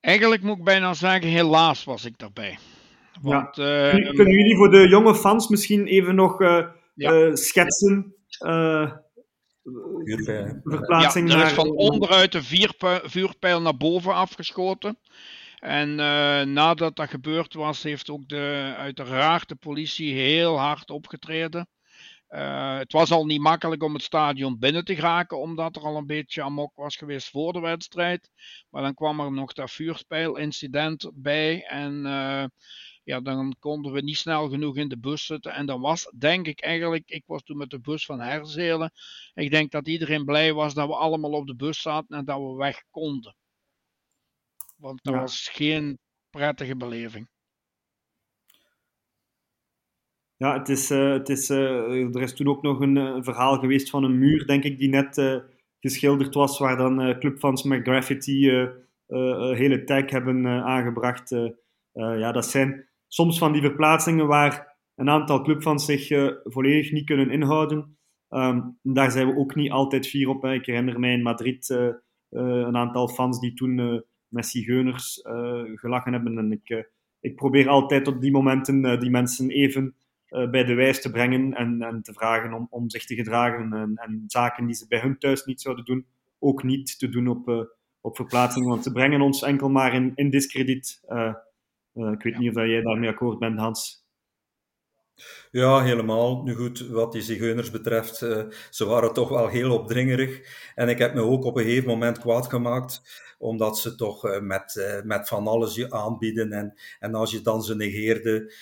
Eigenlijk moet ik bijna zeggen, helaas was ik daarbij. Want, ja. Kunnen jullie voor de jonge fans misschien even nog ja. schetsen? verplaatsing ja, er is van onderuit de vuurpijl naar boven afgeschoten. En uh, nadat dat gebeurd was, heeft ook de, uiteraard de politie heel hard opgetreden. Uh, het was al niet makkelijk om het stadion binnen te geraken, omdat er al een beetje amok was geweest voor de wedstrijd. Maar dan kwam er nog dat vuurspijlincident bij. En uh, ja, dan konden we niet snel genoeg in de bus zitten. En dan was, denk ik eigenlijk, ik was toen met de bus van Herzelen. Ik denk dat iedereen blij was dat we allemaal op de bus zaten en dat we weg konden. Want dat was geen prettige beleving. Ja, het is, uh, het is, uh, er is toen ook nog een, een, verhaal geweest van een muur, denk ik, die net geschilderd was, waar dan clubfans met graffiti hele tag hebben aangebracht. ja, dat zijn soms van die verplaatsingen waar een aantal clubfans zich volledig niet kunnen inhouden. Um, daar zijn we ook niet altijd fier op. Hè. Ik herinner mij in Madrid een aantal fans die toen met zigeuners gelachen hebben. En ik, ik probeer altijd op die momenten die mensen even uh, bij de wijs te brengen en, en te vragen om, om zich te gedragen en, en, zaken die ze bij hun thuis niet zouden doen, ook niet te doen op, uh, op verplaatsingen, want ze brengen ons enkel maar in, in discrediet. Uh, ik weet niet of jij daarmee akkoord bent, Hans. Ja, helemaal. Nu goed, wat die zigeuners betreft, ze waren toch wel heel opdringerig. En ik heb me ook op een gegeven moment kwaad gemaakt, omdat ze toch uh, met, uh, met van alles je aanbieden. En, en als je dan ze negeerde.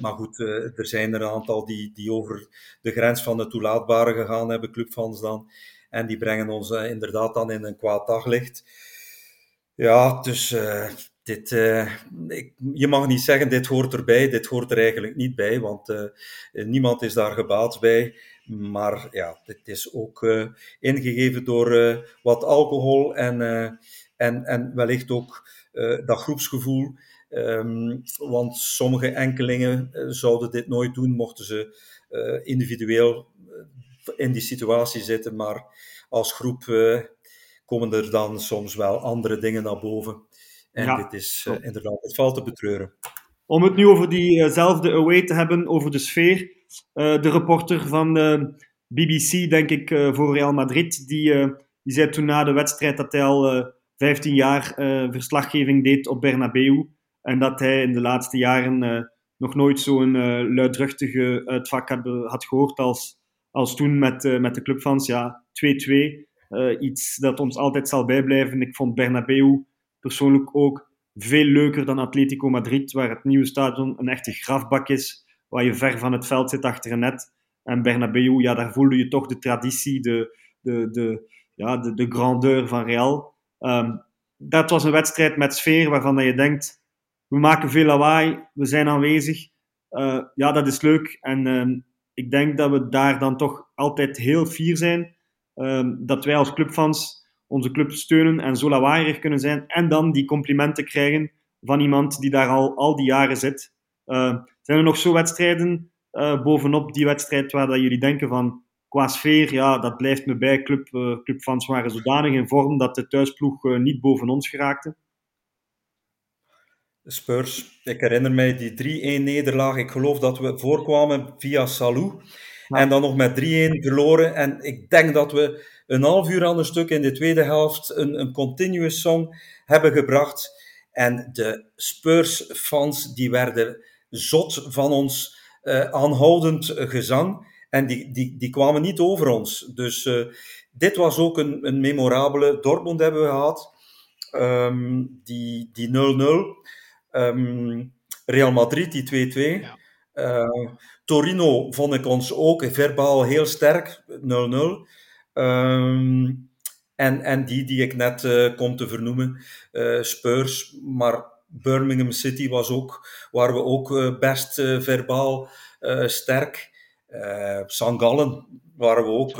maar goed, er zijn er een aantal die, die over de grens van het toelaatbare gegaan hebben, clubfans dan. En die brengen ons inderdaad dan in een kwaad daglicht. Ja, dus dit, je mag niet zeggen, dit hoort erbij, dit hoort er eigenlijk niet bij, want niemand is daar gebaat bij. Maar ja, dit is ook ingegeven door wat alcohol en, en, en wellicht ook dat groepsgevoel. Um, want sommige enkelingen zouden dit nooit doen, mochten ze individueel in die situatie zitten. Maar als groep komen er dan soms wel andere dingen naar boven. En ja, dit is inderdaad, het valt te betreuren. Om het nu over diezelfde away te hebben, over de sfeer. De reporter van de BBC, denk ik, voor Real Madrid, die, die zei toen na de wedstrijd dat hij al 15 jaar verslaggeving deed op Bernabeu. En dat hij in de laatste jaren nog nooit zo'n luidruchtige uitvak had, had gehoord als, als toen met, met de clubfans. Ja, 2-2. iets dat ons altijd zal bijblijven. Ik vond Bernabeu persoonlijk ook veel leuker dan Atletico Madrid, waar het nieuwe stadion een echte grafbak is, waar je ver van het veld zit achter een net. En Bernabeu, ja, daar voelde je toch de traditie, de, de, de, ja, de, de grandeur van Real. Um, dat was een wedstrijd met sfeer waarvan je denkt, we maken veel lawaai, we zijn aanwezig. Uh, ja, dat is leuk. En um, ik denk dat we daar dan toch altijd heel fier zijn. Um, dat wij als clubfans onze club steunen en zo lawaaierig kunnen zijn. En dan die complimenten krijgen van iemand die daar al, al die jaren zit. Zijn er nog zo wedstrijden uh, bovenop die wedstrijd waar dat jullie denken van qua sfeer, ja, dat blijft me bij. Club, uh, clubfans waren zodanig in vorm dat de thuisploeg niet boven ons geraakte. Spurs, ik herinner mij die 3-1 nederlaag. Ik geloof dat we voorkwamen via Salou. En dan nog met 3-1 verloren. En ik denk dat we een half uur aan een stuk in de tweede helft een, een continuous song hebben gebracht. En de Spurs-fans die werden zot van ons uh, aanhoudend gezang. En die, die, die kwamen niet over ons. Dus uh, dit was ook een, een memorabele. Dortmund hebben we gehad. Um, die 0-0. Die um, Real Madrid, die 2-2. Ja. Uh, Torino vond ik ons ook verbaal heel sterk, 0-0. Um, en, en die die ik net uh, kom te vernoemen, uh, Spurs, maar Birmingham City was ook, waar we ook best verbaal sterk. St. Gallen waren we ook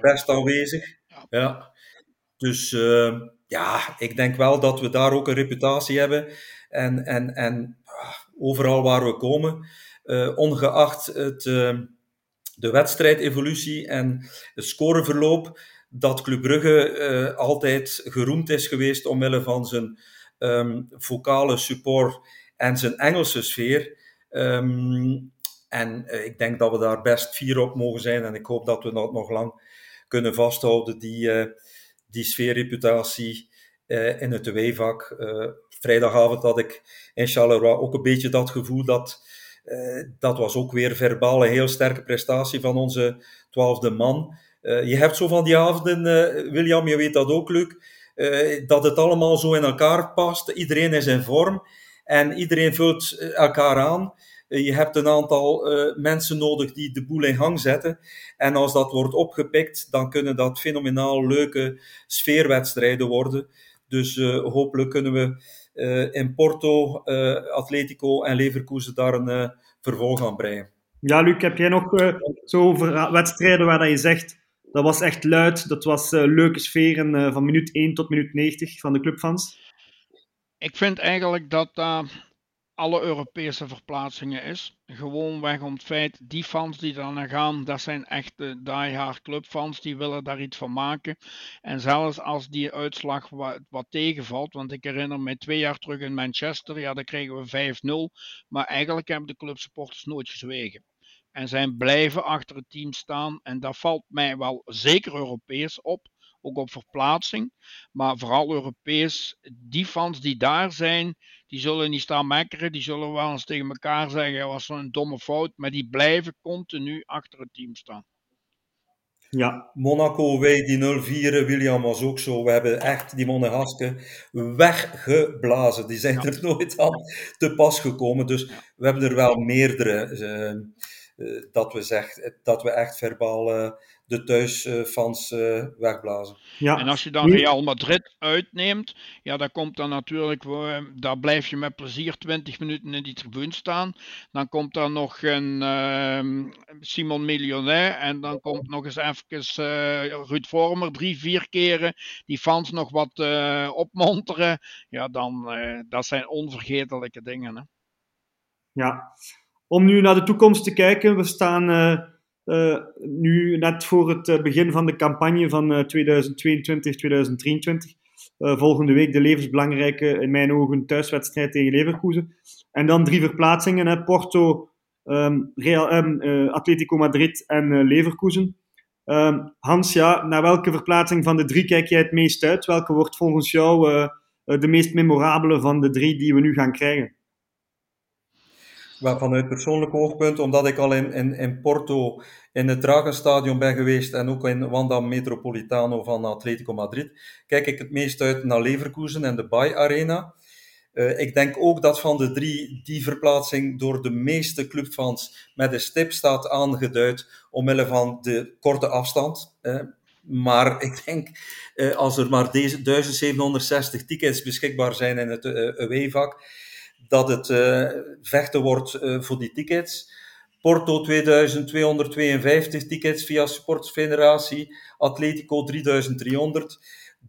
best aanwezig. Ja. Dus ja, ik denk wel dat we daar ook een reputatie hebben. En, en, en ah, overal waar we komen, ongeacht het de wedstrijdevolutie en het scoreverloop dat Club Brugge uh, altijd geroemd is geweest omwille van zijn um, vocale support en zijn Engelse sfeer. Um, en uh, ik denk dat we daar best fier op mogen zijn en ik hoop dat we dat nog lang kunnen vasthouden, die, uh, die sfeerreputatie in het weevak. vrijdagavond had ik in Charleroi ook een beetje dat gevoel dat dat was ook weer verbaal een heel sterke prestatie van onze twaalfde man. je hebt zo van die avonden, William, je weet dat ook, Luc, dat het allemaal zo in elkaar past. Iedereen is in vorm en iedereen vult elkaar aan. Je hebt een aantal mensen nodig die de boel in gang zetten. En als dat wordt opgepikt, dan kunnen dat fenomenaal leuke sfeerwedstrijden worden. Dus hopelijk kunnen we uh, in Porto, uh, Atletico en Leverkusen daar een uh, vervolg aan breien. Ja, Luc, heb jij nog zo over wedstrijden waar dat je zegt dat was echt luid, dat was leuke sferen van minuut 1 tot minuut 90 van de clubfans? Ik vind eigenlijk dat alle Europese verplaatsingen is. Gewoonweg om het feit, die fans die daar naar gaan, dat zijn echte diehard clubfans, die willen daar iets van maken. En zelfs als die uitslag wat, tegenvalt, want ik herinner me twee jaar terug in Manchester, ja, daar kregen we 5-0, maar eigenlijk hebben de clubsupporters nooit gezwegen. En zijn blijven achter het team staan. En dat valt mij wel zeker Europees op ook op verplaatsing. Maar vooral Europees, die fans die daar zijn, die zullen niet staan mekkeren. Die zullen wel eens tegen elkaar zeggen, dat was een domme fout. Maar die blijven continu achter het team staan. Ja. Monaco, wij die 0-4, William was ook zo. We hebben echt die Monegasken weggeblazen. Die zijn er nooit aan te pas gekomen. Dus we hebben er wel meerdere. Uh, dat, we zeg, dat we echt verbaal uh, de thuisfans uh, wegblazen. Ja. En als je dan Real Madrid uitneemt, ja, dan komt dan natuurlijk, uh, daar blijf je met plezier 20 minuten in die tribune staan. Dan komt er nog een uh, Simon Millionaire en dan komt nog eens even uh, Ruud Vormer drie, vier keren die fans nog wat opmonteren. Ja, dan, dat zijn onvergetelijke dingen. Hè? Ja, om nu naar de toekomst te kijken, we staan uh, nu net voor het uh, begin van de campagne van 2022-2023. Uh, volgende week de levensbelangrijke, in mijn ogen, thuiswedstrijd tegen Leverkusen. En dan drie verplaatsingen: hè, Porto, um, Real, um, Atletico Madrid en Leverkusen. Um, Hans, ja, naar welke verplaatsing van de drie kijk jij het meest uit? Welke wordt volgens jou de meest memorabele van de drie die we nu gaan krijgen? Vanuit persoonlijk oogpunt, omdat ik al in, in, Porto in het Dragenstadion ben geweest en ook in Wanda Metropolitano van Atletico Madrid, kijk ik het meest uit naar Leverkusen en de Bay Arena. Uh, ik denk ook dat van de drie die verplaatsing door de meeste clubfans met een stip staat aangeduid omwille van de korte afstand. Uh, maar ik denk, uh, als er maar deze 1760 tickets beschikbaar zijn in het away-vak, dat het uh, vechten wordt uh, voor die tickets. Porto 2252 tickets via Sportfederatie, Atletico 3300.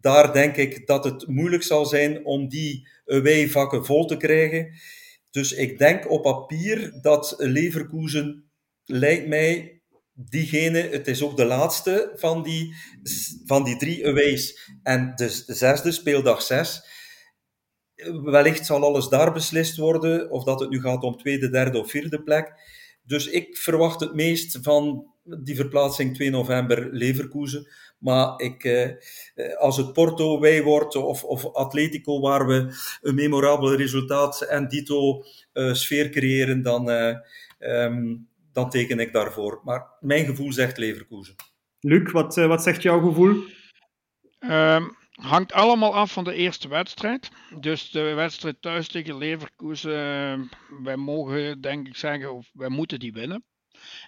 Daar denk ik dat het moeilijk zal zijn om die away-vakken vol te krijgen. Dus ik denk op papier dat Leverkusen, lijkt mij, diegene, het is ook de laatste van die, van die drie aways. En de zesde, speeldag 6, wellicht zal alles daar beslist worden, of dat het nu gaat om tweede, derde of vierde plek. Dus ik verwacht het meest van die verplaatsing 2 november Leverkusen. Maar ik, eh, als het Porto wij wordt of, of Atletico waar we een memorabel resultaat en dito uh, sfeer creëren, dan, uh, um, dan teken ik daarvoor. Maar mijn gevoel zegt Leverkusen. Luc, wat, wat zegt jouw gevoel? Um hangt allemaal af van de eerste wedstrijd. Dus de wedstrijd thuis tegen Leverkusen, uh, wij mogen denk ik zeggen, of wij moeten die winnen.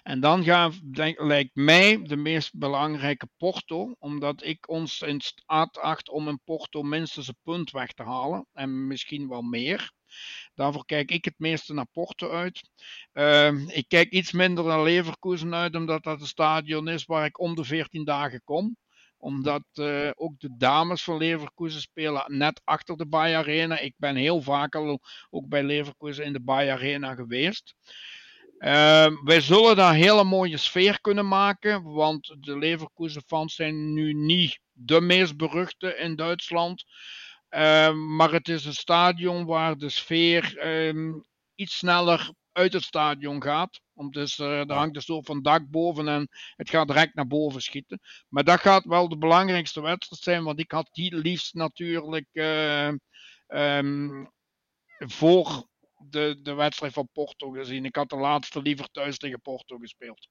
En dan denk, lijkt mij de meest belangrijke Porto, omdat ik ons in staat acht om een Porto minstens een punt weg te halen en misschien wel meer. Daarvoor kijk ik het meeste naar Porto uit. Uh, ik kijk iets minder naar Leverkusen uit, omdat dat een stadion is waar ik om de 14 dagen kom omdat uh, ook de dames van Leverkusen spelen net achter de Bay Arena. Ik ben heel vaak al ook bij Leverkusen in de Bay Arena geweest. Uh, wij zullen daar een hele mooie sfeer kunnen maken, want de Leverkusen fans zijn nu niet de meest beruchte in Duitsland. Uh, maar het is een stadion waar de sfeer ehm, iets sneller uit het stadion gaat. Om dus, uh, er hangt een soort van dak boven en het gaat direct naar boven schieten. Maar dat gaat wel de belangrijkste wedstrijd zijn, want ik had die liefst natuurlijk uh, um, voor de, de wedstrijd van Porto gezien. Ik had de laatste liever thuis tegen Porto gespeeld.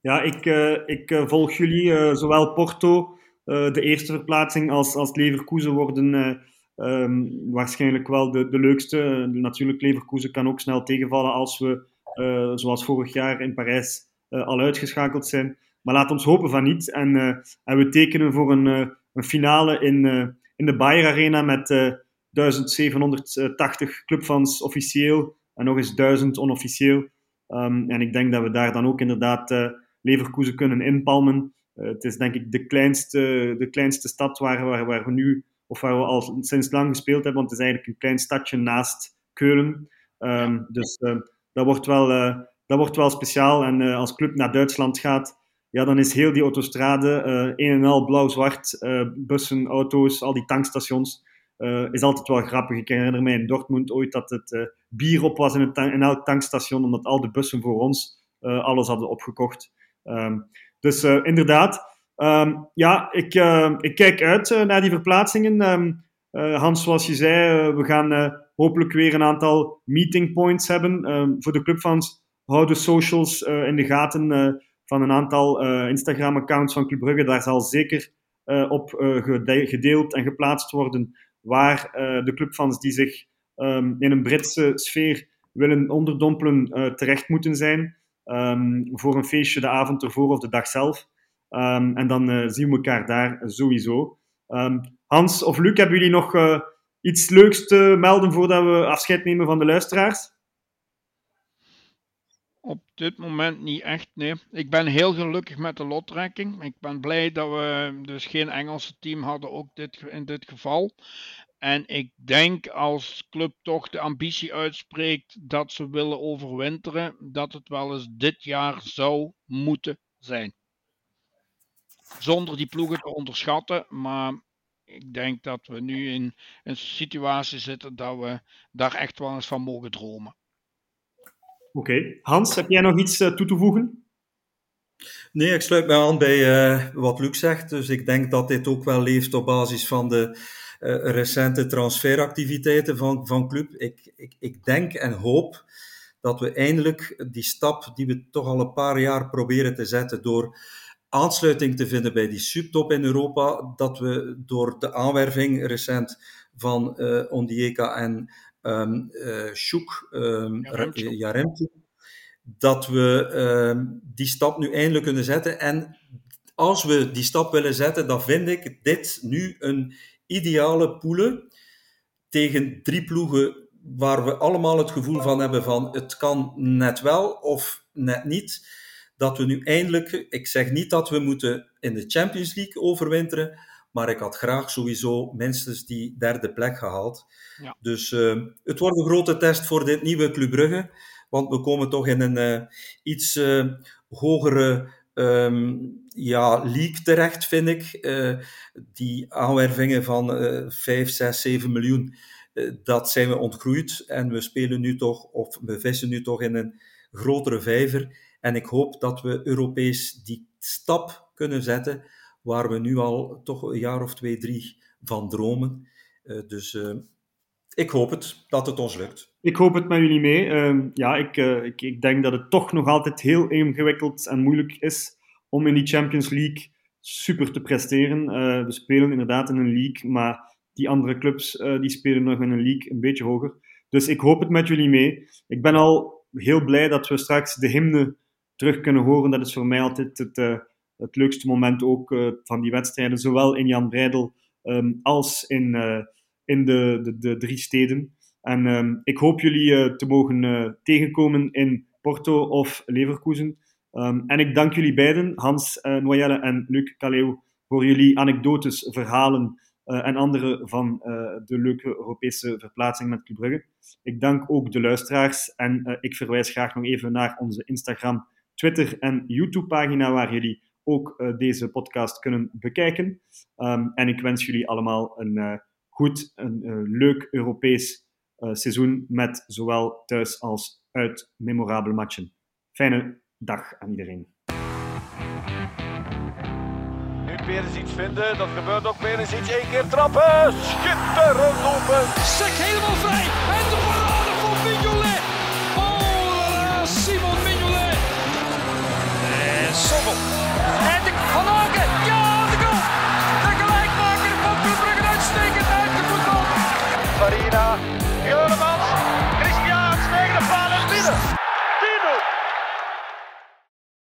Ja, ik, uh, ik volg jullie. Zowel Porto, de eerste verplaatsing, als, als Leverkusen worden um, waarschijnlijk wel de, de leukste. natuurlijk, Leverkusen kan ook snel tegenvallen als we, zoals vorig jaar in Parijs, al uitgeschakeld zijn. Maar laat ons hopen van niet. En, en we tekenen voor een, een finale in, in de Bayer Arena met 1780 clubfans officieel en nog eens 1000 onofficieel. Um, en ik denk dat we daar dan ook inderdaad Leverkusen kunnen inpalmen. Het is denk ik de kleinste, de kleinste stad waar, waar we nu, of waar we al sinds lang gespeeld hebben, want het is eigenlijk een klein stadje naast Keulen. Um, dus uh, dat, wordt wel, uh, dat wordt wel speciaal. En als club naar Duitsland gaat, ja, dan is heel die autostrade een en al blauw-zwart. bussen, auto's, al die tankstations. is altijd wel grappig. Ik herinner mij in Dortmund ooit dat het bier op was in, het in elk tankstation, omdat al de bussen voor ons alles hadden opgekocht. Um, dus uh, inderdaad, um, ja, ik, uh, ik kijk uit uh, naar die verplaatsingen. Um, Hans, zoals je zei, we gaan hopelijk weer een aantal meeting points hebben. voor de clubfans, hou de socials in de gaten van een aantal Instagram-accounts van Club Brugge. Daar zal zeker op gedeeld en geplaatst worden waar de clubfans die zich in een Britse sfeer willen onderdompelen terecht moeten zijn. Voor een feestje de avond ervoor of de dag zelf. Um, en dan uh, zien we elkaar daar sowieso. Um, Hans of Luc, hebben jullie nog uh, iets leuks te melden voordat we afscheid nemen van de luisteraars? Op dit moment niet echt, nee. Ik ben heel gelukkig met de lottrekking. Ik ben blij dat we dus geen Engelse team hadden, ook dit, in dit geval. En ik denk als club toch de ambitie uitspreekt dat ze willen overwinteren, dat het wel eens dit jaar zou moeten zijn. Zonder die ploegen te onderschatten, maar ik denk dat we nu in een situatie zitten dat we daar echt wel eens van mogen dromen. Oké, Hans, heb jij nog iets uh, toe te voegen? Nee, ik sluit me aan bij uh, wat Luc zegt. Dus ik denk dat dit ook wel leeft op basis van de uh, recente transferactiviteiten van, van club. Ik, ik, ik denk en hoop dat we eindelijk die stap die we toch al een paar jaar proberen te zetten door aansluiting te vinden bij die subtop in Europa, dat we door de aanwerving recent van uh, Ondieka en um, uh, um, dat we um, die stap nu eindelijk kunnen zetten. En als we die stap willen zetten, dan vind ik dit nu een ideale poelen tegen drie ploegen waar we allemaal het gevoel van hebben van het kan net wel of net niet. Dat we nu eindelijk, ik zeg niet dat we moeten in de Champions League overwinteren, maar ik had graag sowieso minstens die derde plek gehaald. Ja. Dus uh, het wordt een grote test voor dit nieuwe Club Brugge, want we komen toch in een uh, iets uh, hogere um, ja, league terecht, vind ik. Die aanwervingen van uh, 5, 6, 7 miljoen, dat zijn we ontgroeid. En we spelen nu toch, of we vissen nu toch in een grotere vijver. En ik hoop dat we Europees die stap kunnen zetten, waar we nu al toch een jaar of twee, drie van dromen. Uh, dus ik hoop het, dat het ons lukt. Ik hoop het met jullie mee. Uh, ja, ik, uh, ik, ik, denk dat het toch nog altijd heel ingewikkeld en moeilijk is om in die Champions League super te presteren. We spelen inderdaad in een league, maar die andere clubs die spelen nog in een league een beetje hoger. Dus ik hoop het met jullie mee. Ik ben al heel blij dat we straks de hymne terug kunnen horen. Dat is voor mij altijd het, het leukste moment ook van die wedstrijden, zowel in Jan Breidel um, als in in de, de, de drie steden. En um, ik hoop jullie te mogen tegenkomen in Porto of Leverkusen. Um, en ik dank jullie beiden, Hans Noyelle en Luc Caleo, voor jullie anekdotes, verhalen en andere van de leuke Europese verplaatsing met Club Brugge. Ik dank ook de luisteraars en ik verwijs graag nog even naar onze Instagram, Twitter en YouTube-pagina, waar jullie ook deze podcast kunnen bekijken. Um, en ik wens jullie allemaal een goed, een, een leuk Europees uh, seizoen met zowel thuis als uit memorabele matchen. Fijne dag aan iedereen. Nu iets vinden, dat gebeurt ook iets. Eén keer trappen, schitterend lopen. Sobel. and the Van